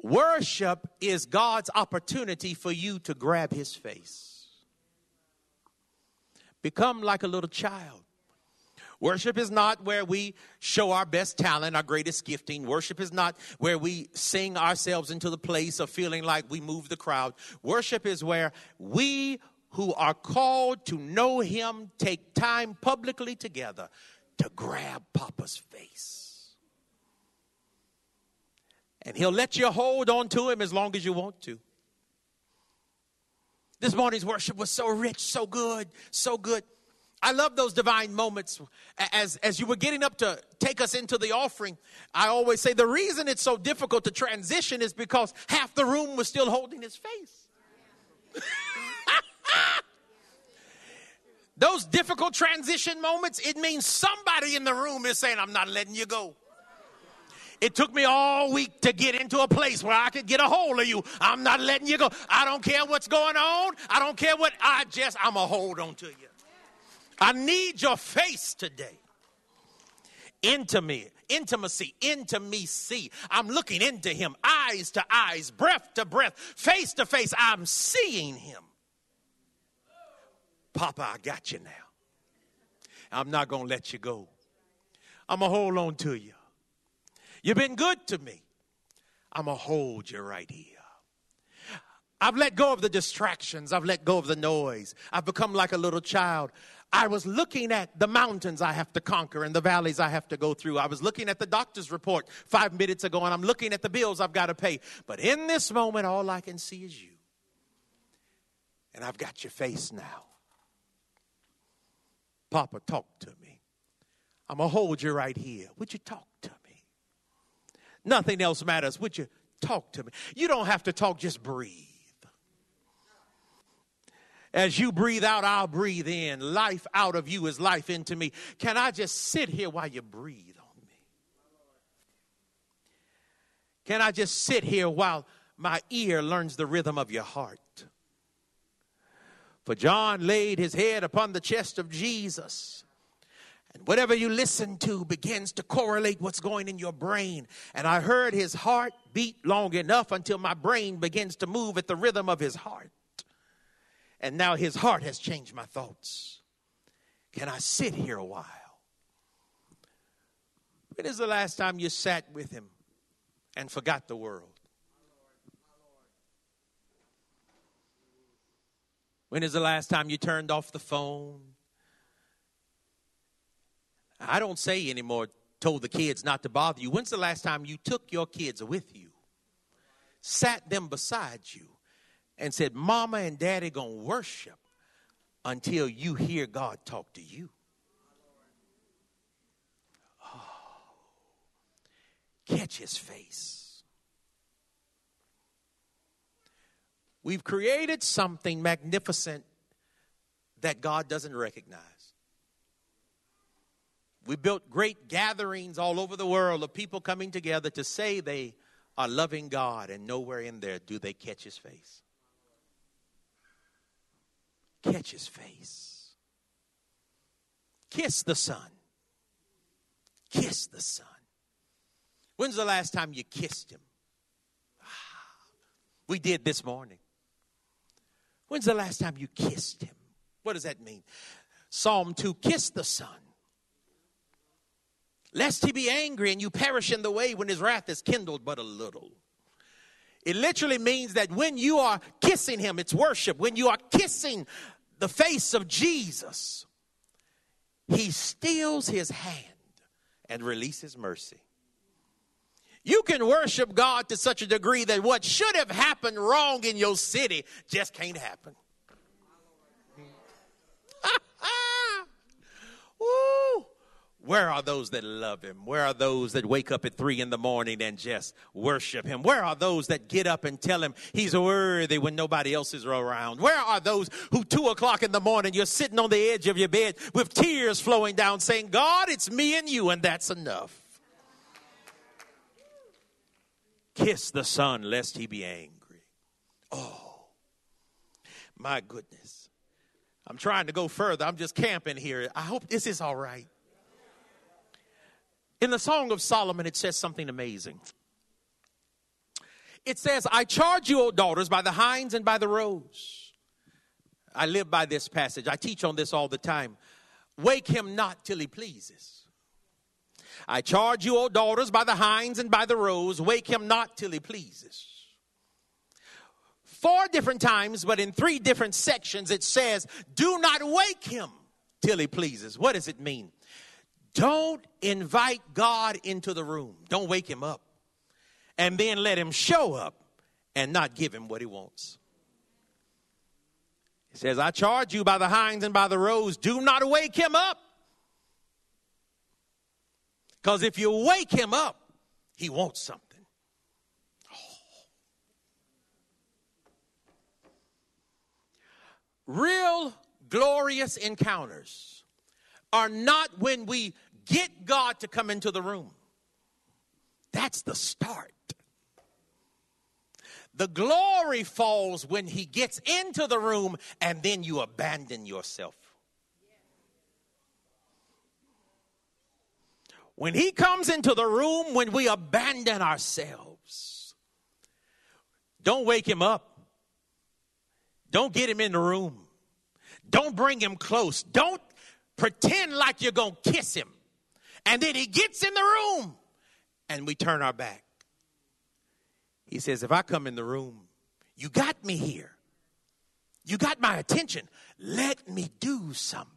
Worship is God's opportunity for you to grab his face. Become like a little child. Worship is not where we show our best talent, our greatest gifting. Worship is not where we sing ourselves into the place of feeling like we move the crowd. Worship is where we who are called to know Him take time publicly together to grab Papa's face and he'll let you hold on to him as long as you want to. This morning's worship was so rich, so good, so good. I love those divine moments. As, as you were getting up to take us into the offering, I always say the reason it's so difficult to transition is because half the room was still holding his face. those difficult transition moments, it means somebody in the room is saying, I'm not letting you go. It took me all week to get into a place where I could get a hold of you. I'm not letting you go. I don't care what's going on. I don't care what I just, I'm a hold on to you. I need your face today. Intimate, intimacy, intimacy. I'm looking into him, eyes to eyes, breath to breath, face to face. I'm seeing him. Papa, I got you now. I'm not going to let you go. I'm going to hold on to you. You've been good to me. I'm going to hold you right here. I've let go of the distractions. I've let go of the noise. I've become like a little child. I was looking at the mountains I have to conquer and the valleys I have to go through. I was looking at the doctor's report five minutes ago and I'm looking at the bills I've got to pay. But in this moment, all I can see is you. And I've got your face now. Papa, talk to me. I'm going to hold you right here. Would you talk to me? Nothing else matters. Would you talk to me? You don't have to talk, just breathe. As you breathe out, I'll breathe in. Life out of you is life into me. Can I just sit here while you breathe on me? Can I just sit here while my ear learns the rhythm of your heart? For John laid his head upon the chest of Jesus. And whatever you listen to begins to correlate what's going in your brain. And I heard his heart beat long enough until my brain begins to move at the rhythm of his heart. And now his heart has changed my thoughts. Can I sit here a while? When is the last time you sat with him and forgot the world? When is the last time you turned off the phone? I don't say anymore, told the kids not to bother you. When's the last time you took your kids with you, sat them beside you, and said, Mama and Daddy gonna worship until you hear God talk to you. Oh, catch his face. We've created something magnificent that God doesn't recognize. We built great gatherings all over the world of people coming together to say they are loving God, and nowhere in there do they catch his face catch his face. Kiss the Son. Kiss the Son. When's the last time you kissed him? Ah, we did this morning. When's the last time you kissed him? What does that mean? Psalm 2 Kiss the Son. Lest he be angry and you perish in the way when his wrath is kindled but a little. It literally means that when you are kissing him, it's worship. When you are kissing the face of Jesus, he steals his hand and releases mercy. You can worship God to such a degree that what should have happened wrong in your city just can't happen. Woo! Where are those that love him? Where are those that wake up at three in the morning and just worship him? Where are those that get up and tell him he's worthy when nobody else is around? Where are those who two o'clock in the morning you're sitting on the edge of your bed with tears flowing down saying, God, it's me and you and that's enough. Kiss the son lest he be angry. Oh, my goodness. I'm trying to go further. I'm just camping here. I hope this is all right. In the Song of Solomon, it says something amazing. It says, I charge you, O daughters, by the hinds and by the roes. I live by this passage. I teach on this all the time. Wake him not till he pleases. I charge you, O daughters, by the hinds and by the roes. Wake him not till he pleases. Four different times, but in three different sections, it says, Do not wake him till he pleases. What does it mean? Don't invite God into the room. Don't wake him up. And then let him show up and not give him what he wants. He says, I charge you by the hinds and by the roes, do not wake him up. Because if you wake him up, he wants something. Oh. Real glorious encounters are not when we get God to come into the room. That's the start. The glory falls when he gets into the room and then you abandon yourself. When he comes into the room, when we abandon ourselves, don't wake him up. Don't get him in the room. Don't bring him close. Don't pretend like you're going to kiss him. And then he gets in the room and we turn our back. He says, If I come in the room, you got me here. You got my attention. Let me do something.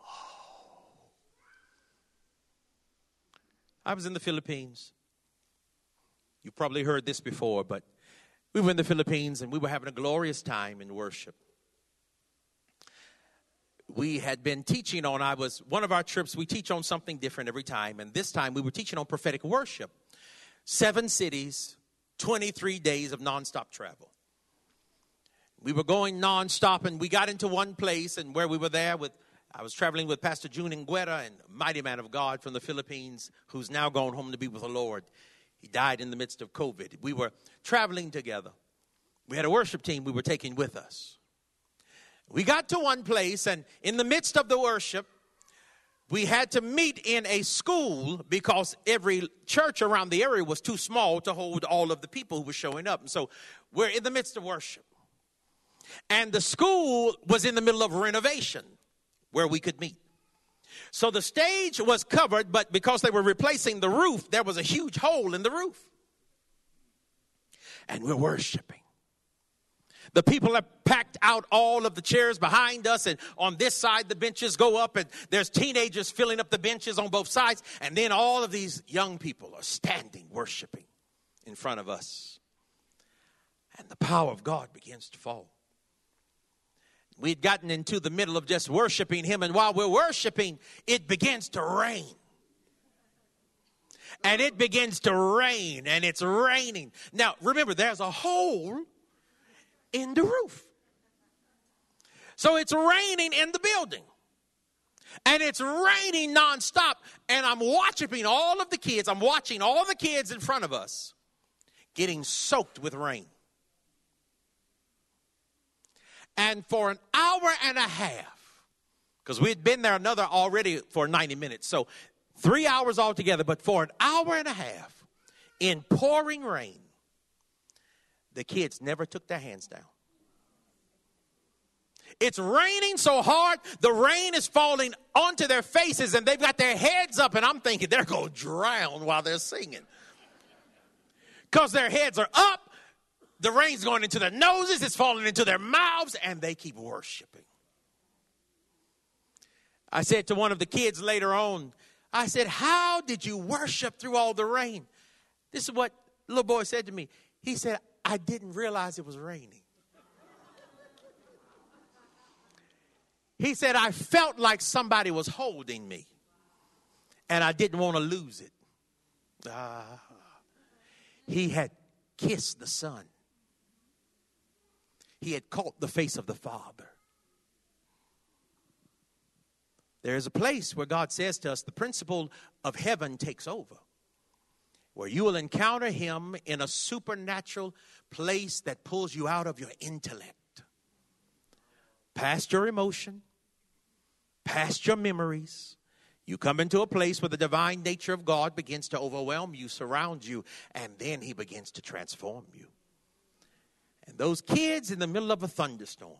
Oh. I was in the Philippines. You probably heard this before, but we were in the Philippines and we were having a glorious time in worship we had been teaching on i was one of our trips we teach on something different every time and this time we were teaching on prophetic worship seven cities 23 days of nonstop travel we were going nonstop, and we got into one place, and where we were there with, I was traveling with Pastor June Ngueta, and mighty man of God from the Philippines, who's now gone home to be with the Lord. He died in the midst of COVID. We were traveling together. We had a worship team we were taking with us. We got to one place, and in the midst of the worship, we had to meet in a school because every church around the area was too small to hold all of the people who were showing up. And so we're in the midst of worship. And the school was in the middle of renovation where we could meet. So the stage was covered, but because they were replacing the roof, there was a huge hole in the roof. And we're worshiping. The people have packed out all of the chairs behind us, and on this side, the benches go up, and there's teenagers filling up the benches on both sides. And then all of these young people are standing worshiping in front of us. And the power of God begins to fall. We'd gotten into the middle of just worshiping Him, and while we're worshiping, it begins to rain. And it begins to rain, and it's raining. Now, remember, there's a hole in the roof. So it's raining in the building. And it's raining nonstop. And I'm watching all of the kids, I'm watching all the kids in front of us getting soaked with rain. And for an hour and a half, because we'd been there another already for 90 minutes. So three hours altogether, but for an hour and a half in pouring rain, the kids never took their hands down. It's raining so hard, the rain is falling onto their faces, and they've got their heads up, and I'm thinking they're going to drown while they're singing. Because their heads are up, the rain's going into their noses, it's falling into their mouths, and they keep worshiping. I said to one of the kids later on, I said, How did you worship through all the rain? This is what little boy said to me. He said, I didn't realize it was raining. He said, I felt like somebody was holding me and I didn't want to lose it. Ah. He had kissed the Son, he had caught the face of the Father. There is a place where God says to us, the principle of heaven takes over, where you will encounter Him in a supernatural place that pulls you out of your intellect, past your emotion, past your memories. You come into a place where the divine nature of God begins to overwhelm you, surround you, and then He begins to transform you. And those kids in the middle of a thunderstorm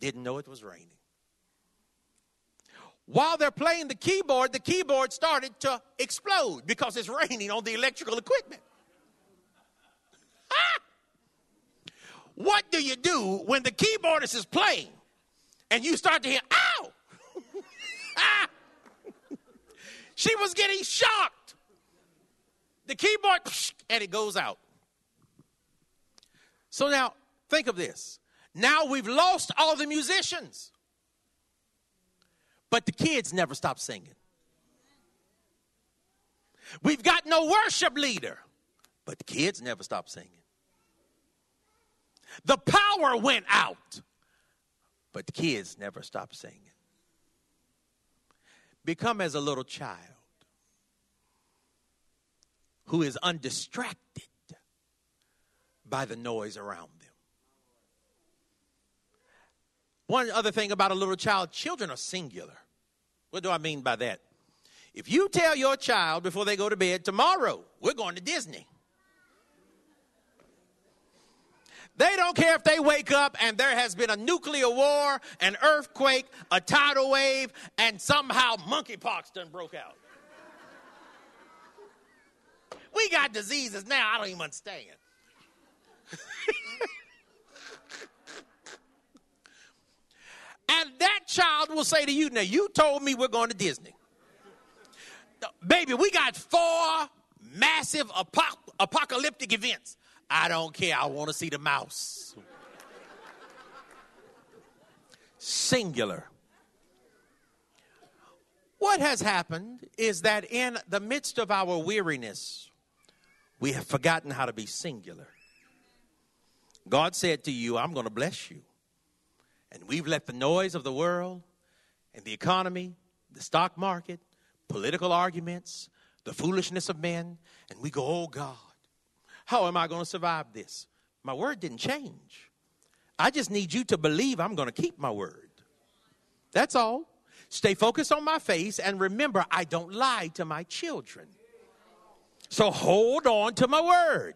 didn't know it was raining. While they're playing the keyboard, the keyboard started to explode because it's raining on the electrical equipment. Ah! What do you do when the keyboardist is playing and you start to hear, ow? ah! she was getting shocked. The keyboard, and it goes out. So now, think of this. Now we've lost all the musicians, but the kids never stop singing. We've got no worship leader, but the kids never stop singing. The power went out, but the kids never stopped singing. Become as a little child who is undistracted by the noise around them. One other thing about a little child children are singular. What do I mean by that? If you tell your child before they go to bed, tomorrow we're going to Disney, They don't care if they wake up and there has been a nuclear war, an earthquake, a tidal wave, and somehow monkeypox done broke out. we got diseases now I don't even understand. and that child will say to you, Now, you told me we're going to Disney. Baby, we got four massive apocalyptic events. I don't care. I want to see the mouse. Singular. What has happened is that in the midst of our weariness, we have forgotten how to be singular. God said to you, I'm going to bless you. And we've let the noise of the world and the economy, the stock market, political arguments, the foolishness of men, and we go, oh God, how am I going to survive this? My word didn't change. I just need you to believe I'm going to keep my word. That's all. Stay focused on my face and remember, I don't lie to my children. So hold on to my word.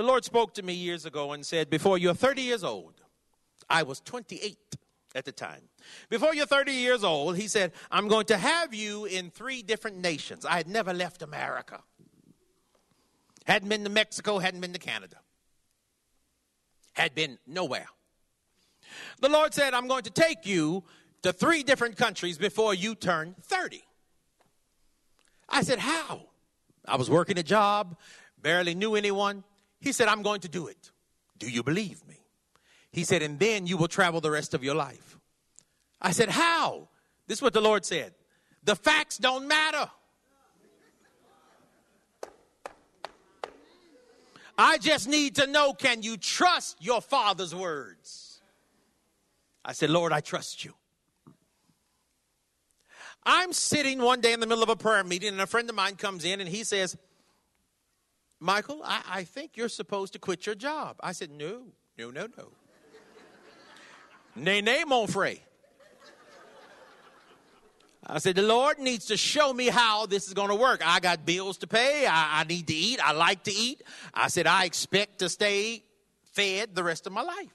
The Lord spoke to me years ago and said, Before you're 30 years old, I was 28 at the time. Before you're 30 years old, He said, I'm going to have you in three different nations. I had never left America. Hadn't been to Mexico, hadn't been to Canada, had been nowhere. The Lord said, I'm going to take you to three different countries before you turn 30. I said, How? I was working a job, barely knew anyone. He said, I'm going to do it. Do you believe me? He said, and then you will travel the rest of your life. I said, How? This is what the Lord said. The facts don't matter. I just need to know can you trust your father's words? I said, Lord, I trust you. I'm sitting one day in the middle of a prayer meeting, and a friend of mine comes in and he says, Michael, I, I think you're supposed to quit your job. I said, No, no, no, no. nay, nay, mon frere. I said, The Lord needs to show me how this is going to work. I got bills to pay. I, I, need to eat. I like to eat. I said, I expect to stay fed the rest of my life.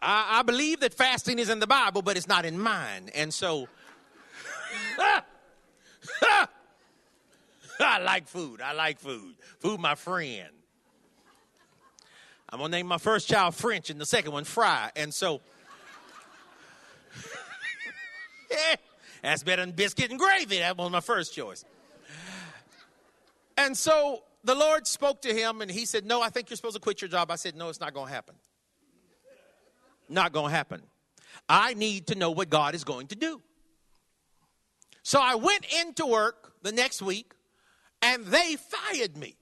I, I believe that fasting is in the Bible, but it's not in mine. And so, I like food. I like food. Food, my friend. I'm to name my first child French and the second one Fry. And so, that's better than biscuit and gravy. That was my first choice. And so the Lord spoke to him and he said, No, I think you're supposed to quit your job. I said, No, it's not to happen. Not to happen. I need to know what God is going to do. So I went into work the next week and they fired me.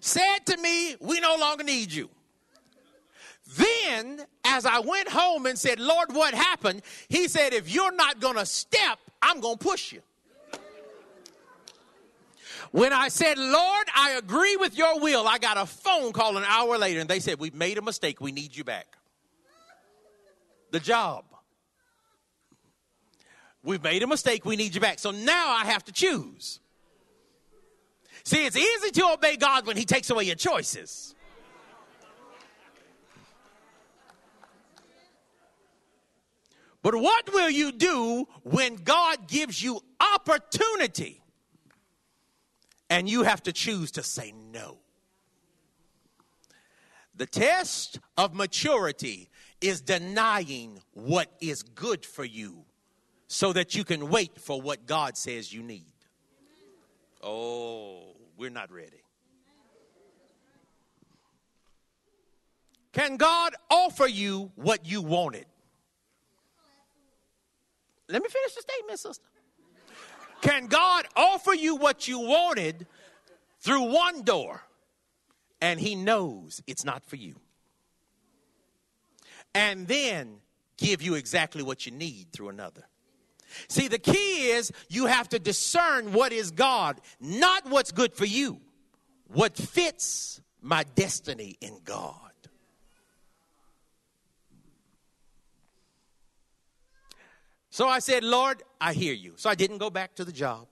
Said to me, We no longer need you. Then, as I went home and said, Lord, what happened? He said, If you're not going to step, I'm going to push you. When I said, Lord, I agree with your will, I got a phone call an hour later and they said, We've made a mistake. We need you back. The job. We've made a mistake. We need you back. So now I have to choose. See, it's easy to obey God when He takes away your choices. But what will you do when God gives you opportunity and you have to choose to say no? The test of maturity is denying what is good for you so that you can wait for what God says you need. Oh, we're not ready. Can God offer you what you wanted? Let me finish the statement, sister. Can God offer you what you wanted through one door and He knows it's not for you? And then give you exactly what you need through another. See, the key is you have to discern what is God, not what's good for you, what fits my destiny in God. So I said, Lord, I hear you. So I didn't go back to the job.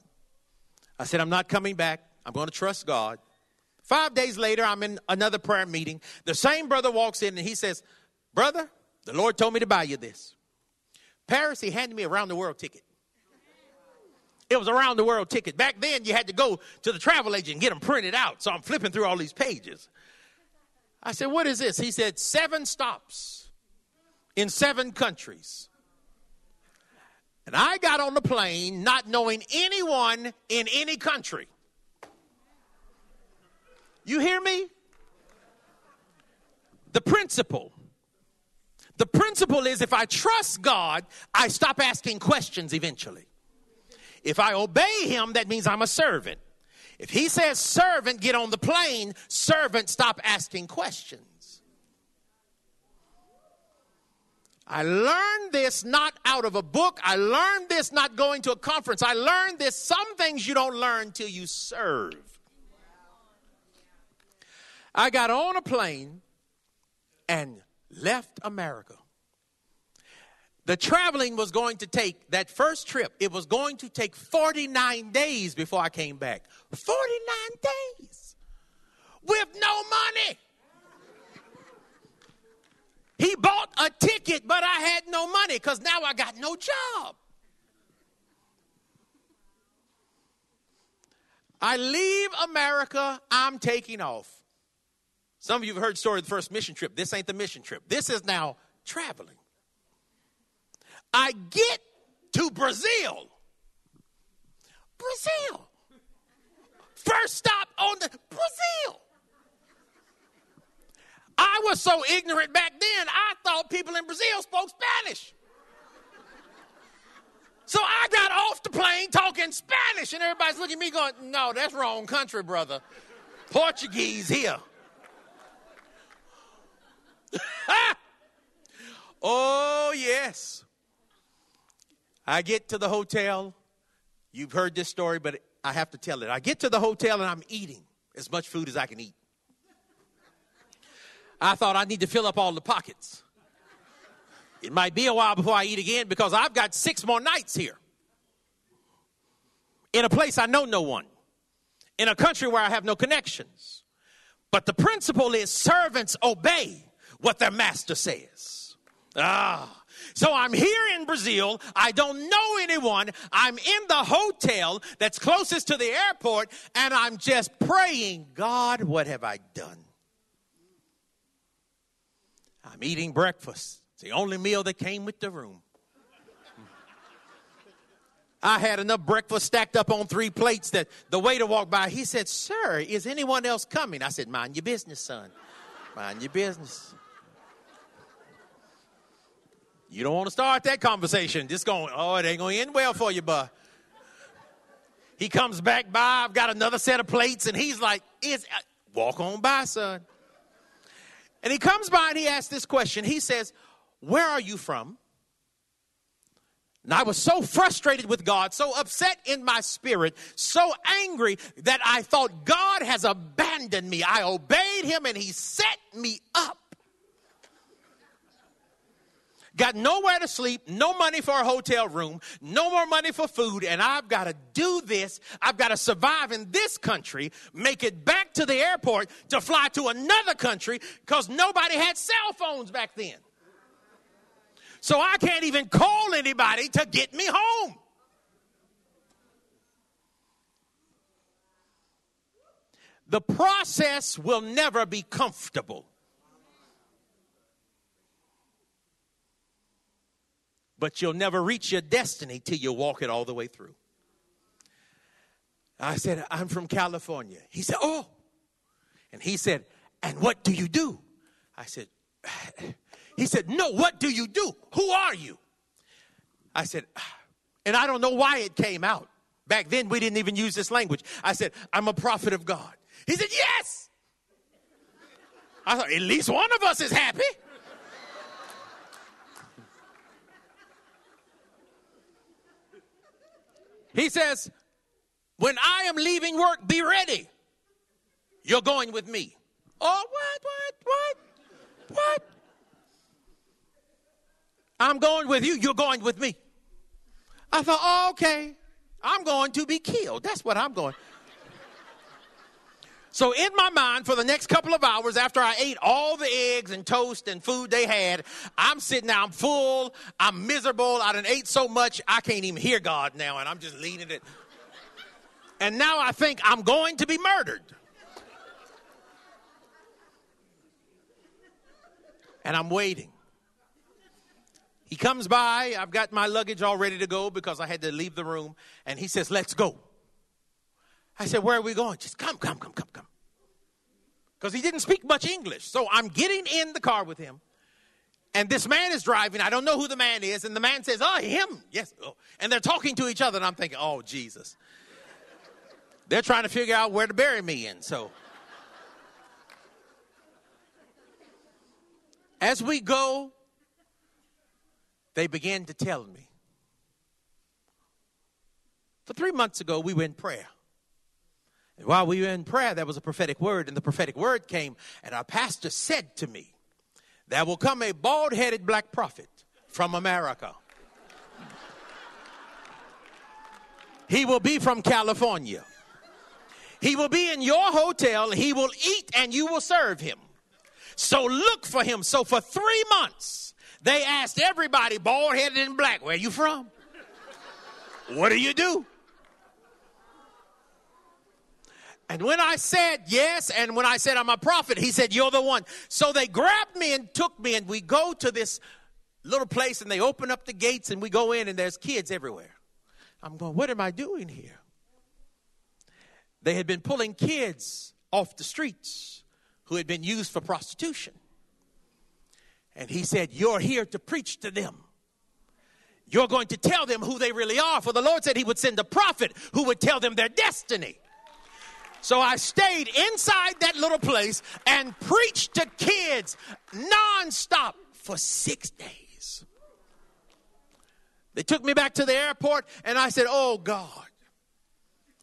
I said, I'm not coming back. I'm going to trust God. Five days later, I'm in another prayer meeting. The same brother walks in and he says, Brother, the Lord told me to buy you this. Paris, he handed me a round the world ticket. It was a round the world ticket. Back then, you had to go to the travel agent and get them printed out. So I'm flipping through all these pages. I said, What is this? He said, Seven stops in seven countries. And I got on the plane not knowing anyone in any country. You hear me? The principle. The principle is if I trust God, I stop asking questions eventually. If I obey him, that means I'm a servant. If he says servant, get on the plane, servant, stop asking questions. I learned this not out of a book. I learned this not going to a conference. I learned this. Some things you don't learn till you serve. I got on a plane and left America. The traveling was going to take, that first trip, it was going to take 49 days before I came back. 49 days with no money. He bought a ticket, but I had no money because now I got no job. I leave America, I'm taking off. Some of you have heard the story of the first mission trip. This ain't the mission trip. This is now traveling. I get to Brazil. Brazil. First stop on the Brazil. I was so ignorant back then, I thought people in Brazil spoke Spanish. So I got off the plane talking Spanish, and everybody's looking at me going, No, that's wrong country, brother. Portuguese here. oh, yes. I get to the hotel. You've heard this story, but I have to tell it. I get to the hotel and I'm eating as much food as I can eat. I thought I need to fill up all the pockets. It might be a while before I eat again because I've got six more nights here. In a place I know no one, in a country where I have no connections. But the principle is servants obey what their master says. Ah. So I'm here in Brazil. I don't know anyone. I'm in the hotel that's closest to the airport, and I'm just praying, God, what have I done? I'm eating breakfast. It's the only meal that came with the room. I had enough breakfast stacked up on three plates that the waiter walked by. He said, Sir, is anyone else coming? I said, Mind your business, son. Mind your business. You don't want to start that conversation. Just going, oh, it ain't going to end well for you, bud. He comes back by. I've got another set of plates, and he's like, "Is uh, walk on by, son." And he comes by and he asks this question. He says, "Where are you from?" And I was so frustrated with God, so upset in my spirit, so angry that I thought God has abandoned me. I obeyed him and he set me up. Got nowhere to sleep, no money for a hotel room, no more money for food, and I've got to do this. I've got to survive in this country, make it back to the airport to fly to another country because nobody had cell phones back then. So I can't even call anybody to get me home. The process will never be comfortable. But you'll never reach your destiny till you walk it all the way through. I said, I'm from California. He said, Oh. And he said, And what do you do? I said, He said, No, what do you do? Who are you? I said, And I don't know why it came out. Back then, we didn't even use this language. I said, I'm a prophet of God. He said, Yes. I thought, At least one of us is happy. He says, When I am leaving work, be ready. You're going with me. Oh, what, what, what, what? I'm going with you. You're going with me. I thought, oh, okay. I'm going to be killed. That's what I'm going. So, in my mind, for the next couple of hours after I ate all the eggs and toast and food they had, I'm sitting there, I'm full, I'm miserable. I done ate so much, I can't even hear God now, and I'm just leaning it. And now I think I'm going to be murdered. And I'm waiting. He comes by, I've got my luggage all ready to go because I had to leave the room, and he says, Let's go. I said, Where are we going? Just come, come, come, come, come. Because he didn't speak much English. So I'm getting in the car with him. And this man is driving. I don't know who the man is. And the man says, Oh, him. Yes. Oh. And they're talking to each other. And I'm thinking, Oh, Jesus. They're trying to figure out where to bury me in. So, as we go, they began to tell me. For three months ago, we were in prayer. While we were in prayer, there was a prophetic word, and the prophetic word came, and our pastor said to me, There will come a bald headed black prophet from America. He will be from California. He will be in your hotel. He will eat and you will serve him. So look for him. So for three months, they asked everybody, bald headed and black, where you from? What do you do? And when I said yes, and when I said I'm a prophet, he said, You're the one. So they grabbed me and took me, and we go to this little place, and they open up the gates, and we go in, and there's kids everywhere. I'm going, What am I doing here? They had been pulling kids off the streets who had been used for prostitution. And he said, You're here to preach to them. You're going to tell them who they really are. For the Lord said he would send a prophet who would tell them their destiny. So I stayed inside that little place and preached to kids nonstop for six days. They took me back to the airport and I said, Oh God,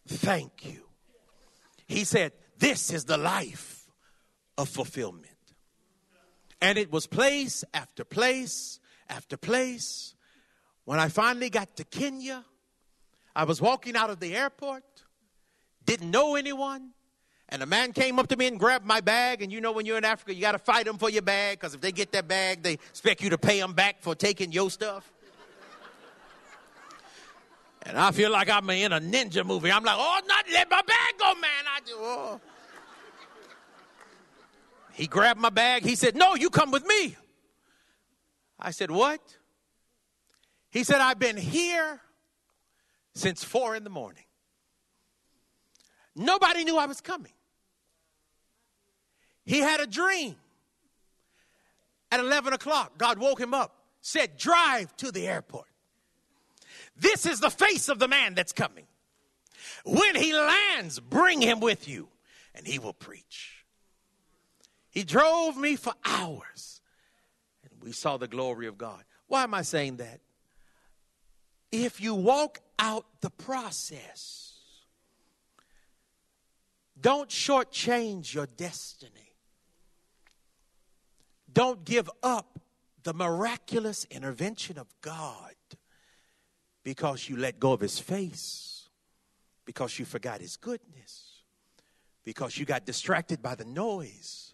thank you. He said, This is the life of fulfillment. And it was place after place after place. When I finally got to Kenya, I was walking out of the airport didn't know anyone. And a man came up to me and grabbed my bag. And you know, when you're in Africa, you got to fight them for your bag because if they get that bag, they expect you to pay them back for taking your stuff. And I feel like I'm in a ninja movie. I'm like, oh, not let my bag go, man. I do. Oh. He grabbed my bag. He said, no, you come with me. I said, what? He said, I've been here since four in the morning. Nobody knew I was coming. He had a dream. At 11 o'clock, God woke him up, said, Drive to the airport. This is the face of the man that's coming. When he lands, bring him with you, and he will preach. He drove me for hours, and we saw the glory of God. Why am I saying that? If you walk out the process, don't shortchange your destiny. Don't give up the miraculous intervention of God because you let go of his face, because you forgot his goodness, because you got distracted by the noise,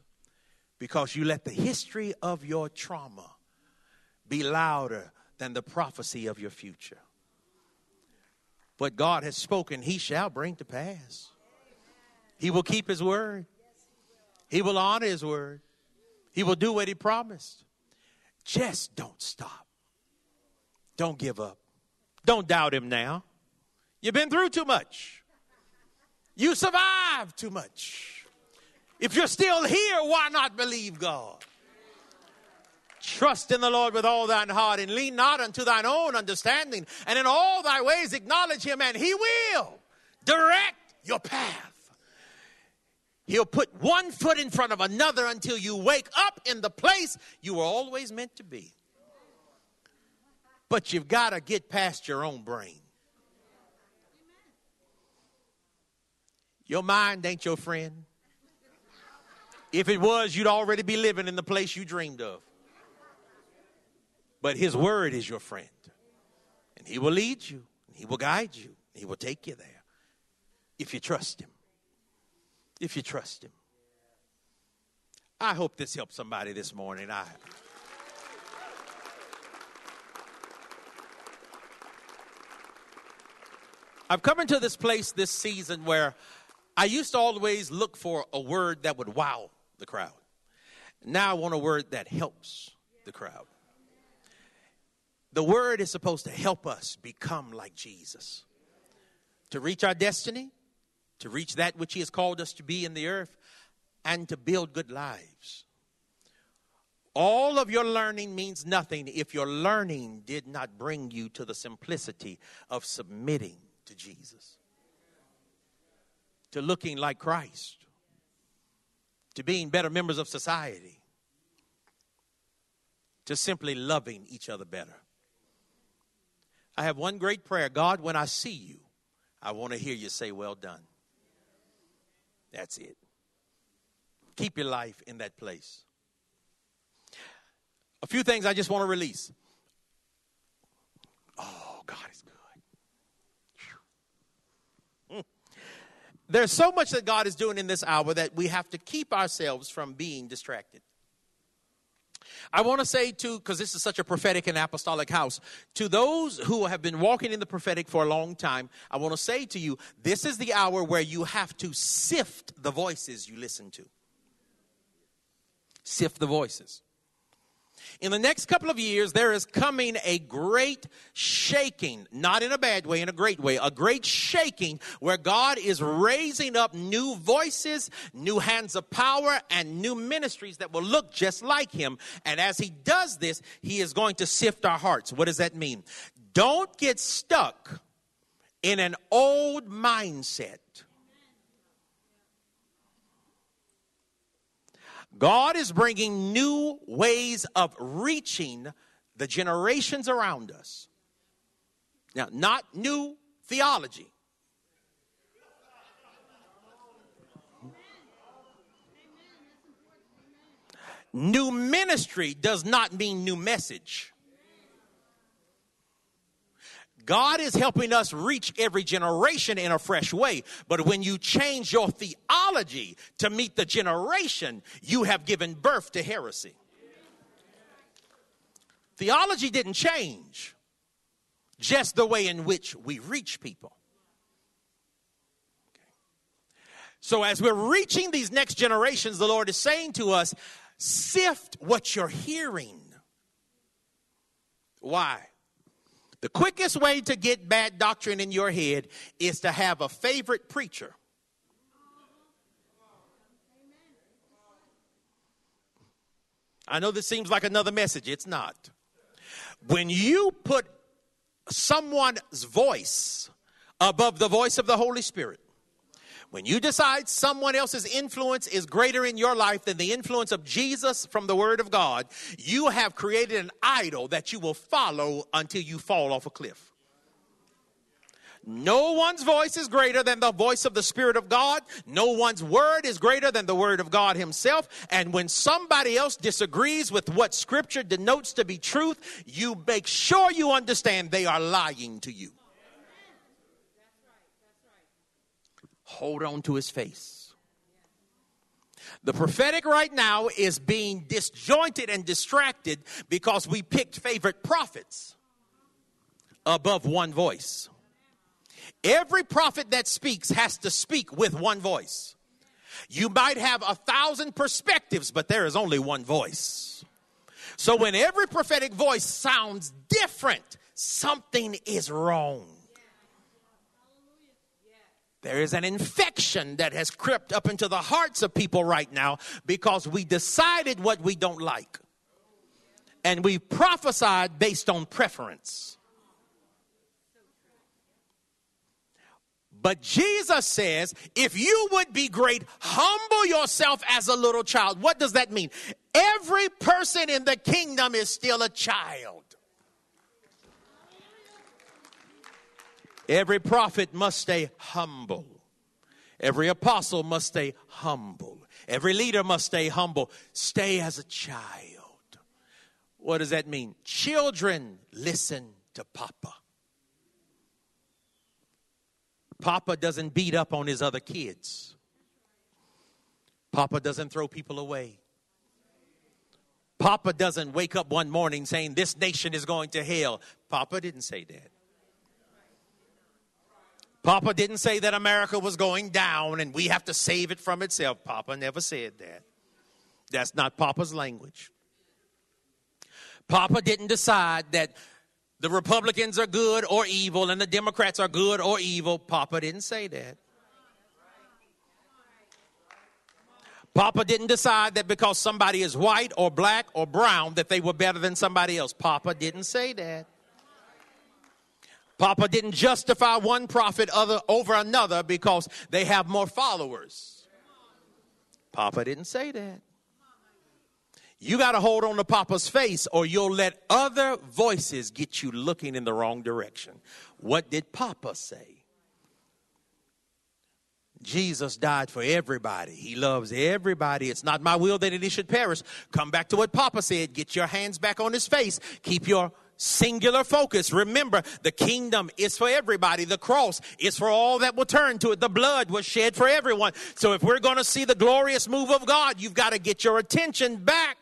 because you let the history of your trauma be louder than the prophecy of your future. What God has spoken, he shall bring to pass. He will keep his word. He will honor his word. He will do what he promised. Just don't stop. Don't give up. Don't doubt him now. You've been through too much. You survived too much. If you're still here, why not believe God? Trust in the Lord with all thine heart and lean not unto thine own understanding. And in all thy ways acknowledge him, and he will direct your path. He'll put one foot in front of another until you wake up in the place you were always meant to be. But you've got to get past your own brain. Your mind ain't your friend. If it was, you'd already be living in the place you dreamed of. But His Word is your friend. And He will lead you, and He will guide you, and He will take you there if you trust Him if you trust Him. I hope this helps somebody this morning. I. I've come into this place this season where I used to always look for a word that would wow the crowd. Now I want a word that helps the crowd. The word is supposed to help us become like Jesus, to reach our destiny, to reach that which He has called us to be in the earth, and to build good lives. All of your learning means nothing if your learning did not bring you to the simplicity of submitting to Jesus, to looking like Christ, to being better members of society, to simply loving each other better. I have one great prayer God, when I see you, I want to hear you say, Well done. That's it. Keep your life in that place. A few things I just want to release. Oh, God is good. Hmm. There's so much that God is doing in this hour that we have to keep ourselves from being distracted. I want to say to, because this is such a prophetic and apostolic house, to those who have been walking in the prophetic for a long time, I want to say to you, this is the hour where you have to sift the voices you listen to. Sift the voices. In the next couple of years, there is coming a great shaking, not in a bad way, in a great way, a great shaking where God is raising up new voices, new hands of power, and new ministries that will look just like Him. And as He does this, He is going to sift our hearts. What does that mean? Don't get stuck in an old mindset. God is bringing new ways of reaching the generations around us. Now, not new theology. New ministry does not mean new message. God is helping us reach every generation in a fresh way. But when you change your theology to meet the generation, you have given birth to heresy. Theology didn't change, just the way in which we reach people. So, as we're reaching these next generations, the Lord is saying to us, sift what you're hearing. Why? The quickest way to get bad doctrine in your head is to have a favorite preacher. I know this seems like another message, it's not. When you put someone's voice above the voice of the Holy Spirit, when you decide someone else's influence is greater in your life than the influence of Jesus from the Word of God, you have created an idol that you will follow until you fall off a cliff. No one's voice is greater than the voice of the Spirit of God. No one's word is greater than the word of God Himself. And when somebody else disagrees with what Scripture denotes to be truth, you make sure you understand they are lying to you. Hold on to his face. The prophetic right now is being disjointed and distracted because we picked favorite prophets above one voice. Every prophet that speaks has to speak with one voice. You might have a thousand perspectives, but there is only one voice. So when every prophetic voice sounds different, something is wrong. There is an infection that has crept up into the hearts of people right now because we decided what we don't like. And we prophesied based on preference. But Jesus says, if you would be great, humble yourself as a little child. What does that mean? Every person in the kingdom is still a child. Every prophet must stay humble. Every apostle must stay humble. Every leader must stay humble. Stay as a child. What does that mean? Children, listen to Papa. Papa doesn't beat up on his other kids. Papa doesn't throw people away. Papa doesn't wake up one morning saying, This nation is going to hell. Papa didn't say that. Papa didn't say that America was going down and we have to save it from itself. Papa never said that. That's not Papa's language. Papa didn't decide that the Republicans are good or evil and the Democrats are good or evil. Papa didn't say that. Papa didn't decide that because somebody is white or black or brown that they were better than somebody else. Papa didn't say that. Papa didn't justify one prophet other over another because they have more followers. Papa didn't say that. You got to hold on to Papa's face or you'll let other voices get you looking in the wrong direction. What did Papa say? Jesus died for everybody. He loves everybody. It's not my will that any should perish. Come back to what Papa said. Get your hands back on his face. Keep your singular focus. Remember, the kingdom is for everybody. The cross is for all that will turn to it. The blood was shed for everyone. So if we're going to see the glorious move of God, you've got to get your attention back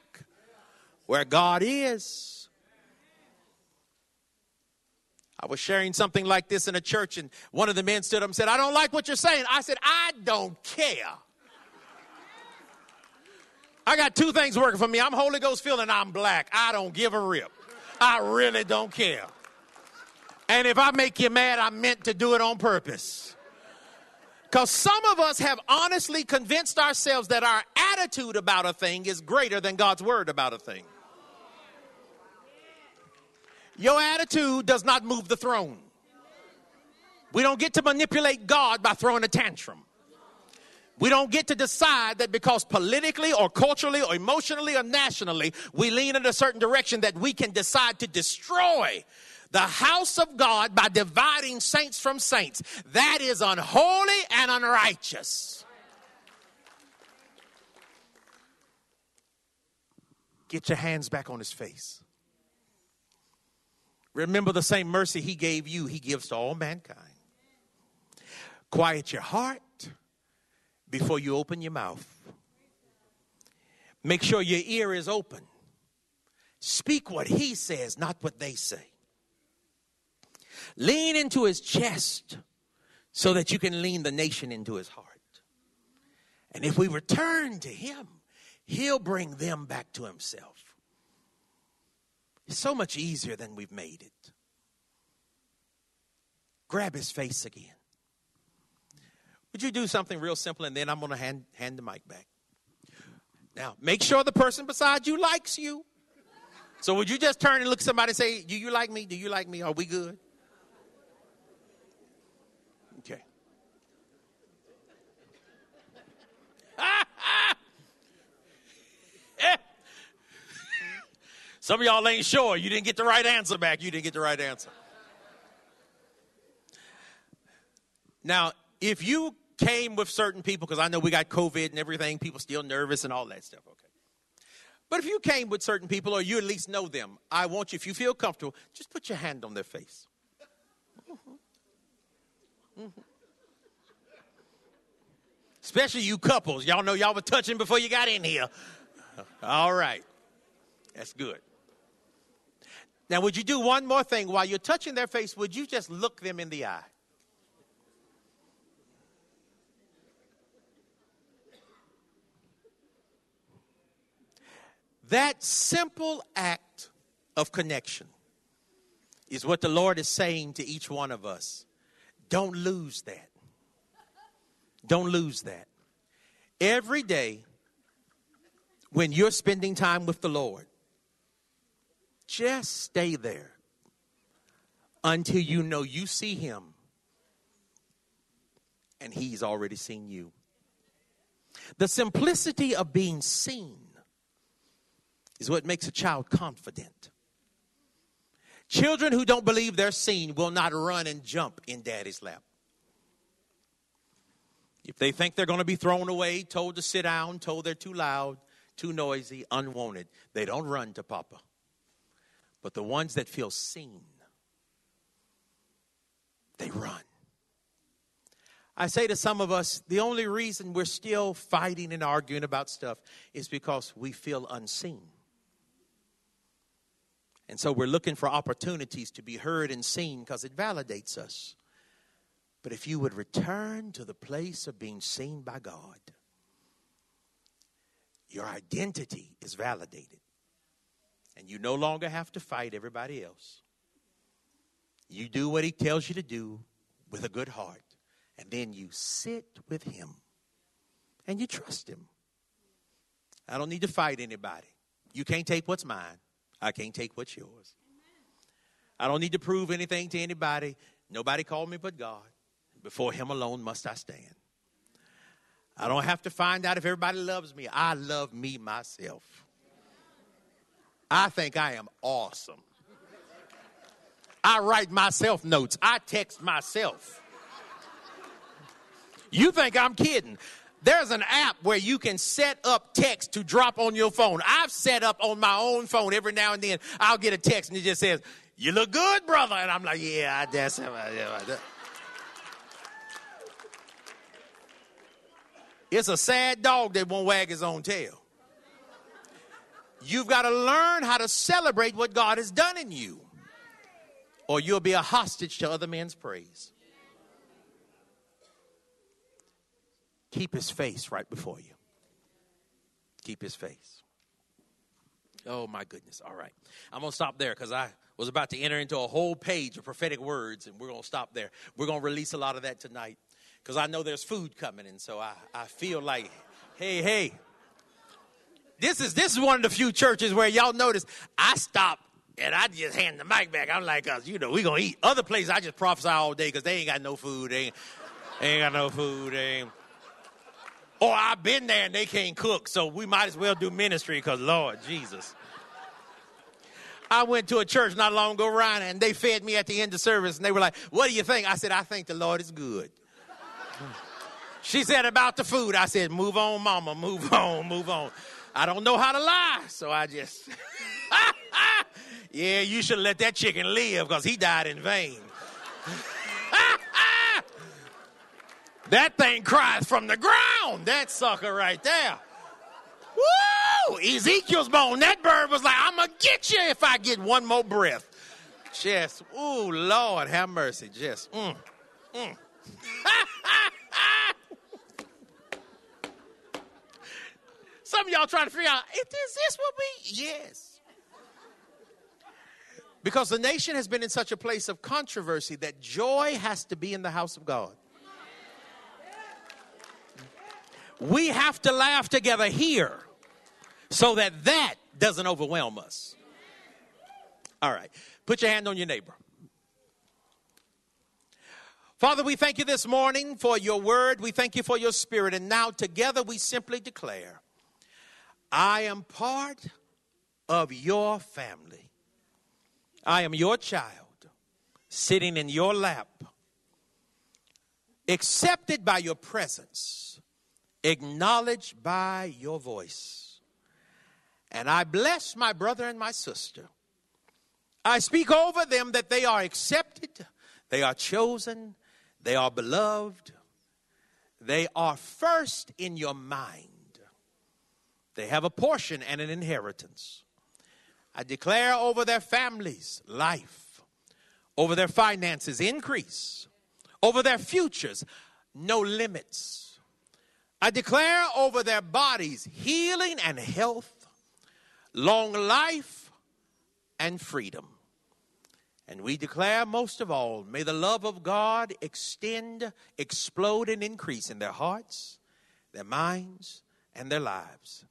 where God is. I was sharing something like this in a church, and one of the men stood up and said, I don't like what you're saying. I said, I don't care. I got two things working for me. I'm Holy Ghost filled and I'm black. I don't give a rip. I really don't care. And if I make you mad, I meant to do it on purpose. Because some of us have honestly convinced ourselves that our attitude about a thing is greater than God's word about a thing. Your attitude does not move the throne. We don't get to manipulate God by throwing a tantrum. We don't get to decide that because politically or culturally or emotionally or nationally we lean in a certain direction that we can decide to destroy the house of God by dividing saints from saints. That is unholy and unrighteous. Get your hands back on his face. Remember the same mercy he gave you, he gives to all mankind. Quiet your heart before you open your mouth. Make sure your ear is open. Speak what he says, not what they say. Lean into his chest so that you can lean the nation into his heart. And if we return to him, he'll bring them back to himself. It's so much easier than we've made it. Grab his face again. Would you do something real simple and then I'm going to hand, hand the mic back? Now, make sure the person beside you likes you. So, would you just turn and look at somebody and say, Do you like me? Do you like me? Are we good? Okay. Some of y'all ain't sure. You didn't get the right answer back. You didn't get the right answer. Now, if you came with certain people, because I know we got COVID and everything, people still nervous and all that stuff, okay. But if you came with certain people or you at least know them, I want you, if you feel comfortable, just put your hand on their face. Mm-hmm. Mm-hmm. Especially you couples. Y'all know y'all were touching before you got in here. All right. That's good. Now, would you do one more thing? While you're touching their face, would you just look them in the eye? That simple act of connection is what the Lord is saying to each one of us. Don't lose that. Don't lose that. Every day, when you're spending time with the Lord, just stay there until you know you see him and he's already seen you. The simplicity of being seen is what makes a child confident. Children who don't believe they're seen will not run and jump in daddy's lap. If they think they're going to be thrown away, told to sit down, told they're too loud, too noisy, unwanted, they don't run to Papa but the ones that feel seen, they run. I say to some of us, the only reason we're still fighting and arguing about stuff is because we feel unseen. And so we're looking for opportunities to be heard and seen because it validates us. But if you would return to the place of being seen by God, your identity is validated. And you no longer have to fight everybody else. You do what he tells you to do with a good heart. And then you sit with him and you trust him. I don't need to fight anybody. You can't take what's mine. I can't take what's yours. I don't need to prove anything to anybody. Nobody called me but God. Before Him alone must I stand. I don't have to find out if everybody loves me. I love me myself. I think I am awesome. I write myself notes. I text myself. You think I'm kidding. There's an app where you can set up text to drop on your phone. I've set up on my own phone every now and then. I'll get a text and it just says, You look good, brother. And I'm like, Yeah, I it. It's a sad dog that won't wag his own tail. You've got to learn how to celebrate what God has done in you, or you'll be a hostage to other men's praise. Keep his face right before you. Keep his face. Oh, my goodness. All right. I'm going to stop there because I was about to enter into a whole page of prophetic words, and we're going to stop there. We're going to release a lot of that tonight because I know there's food coming, and so I, I feel like, hey, hey. This is this is one of the few churches where y'all notice I stop and I just hand the mic back. I'm like, you know we gonna eat. Other places I just prophesy all day because they ain't got no food. They ain't, they ain't got no food. They ain't. Or I've been there and they can't cook, so we might as well do ministry because Lord Jesus. I went to a church not long ago, Ryan, and they fed me at the end of service, and they were like, "What do you think?" I said, "I think the Lord is good." She said about the food. I said, "Move on, Mama. Move on. Move on." I don't know how to lie, so I just. yeah, you should let that chicken live because he died in vain. That thing cries from the ground. That sucker right there. Woo! Ezekiel's bone. That bird was like, I'm going to get you if I get one more breath. Just, ooh, Lord, have mercy. Just, mm, mm. Some of y'all trying to figure out, is this what we? Yes. Because the nation has been in such a place of controversy that joy has to be in the house of God. We have to laugh together here so that that doesn't overwhelm us. All right. Put your hand on your neighbor. Father, we thank you this morning for your word. We thank you for your spirit. And now together we simply declare I am part of your family. I am your child, sitting in your lap, accepted by your presence, acknowledged by your voice. And I bless my brother and my sister. I speak over them that they are accepted, they are chosen, they are beloved, they are first in your mind. They have a portion and an inheritance. I declare over their families life, over their finances increase, over their futures no limits. I declare over their bodies healing and health, long life and freedom. And we declare most of all, may the love of God extend, explode, and increase in their hearts, their minds, and their lives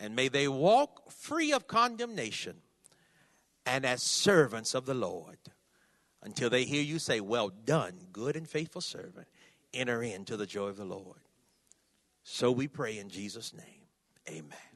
and may they walk free of condemnation and as servants of the Lord until they hear you say, Well done, good and faithful servant. Enter into the joy of the Lord. So we pray in Jesus' name. Amen.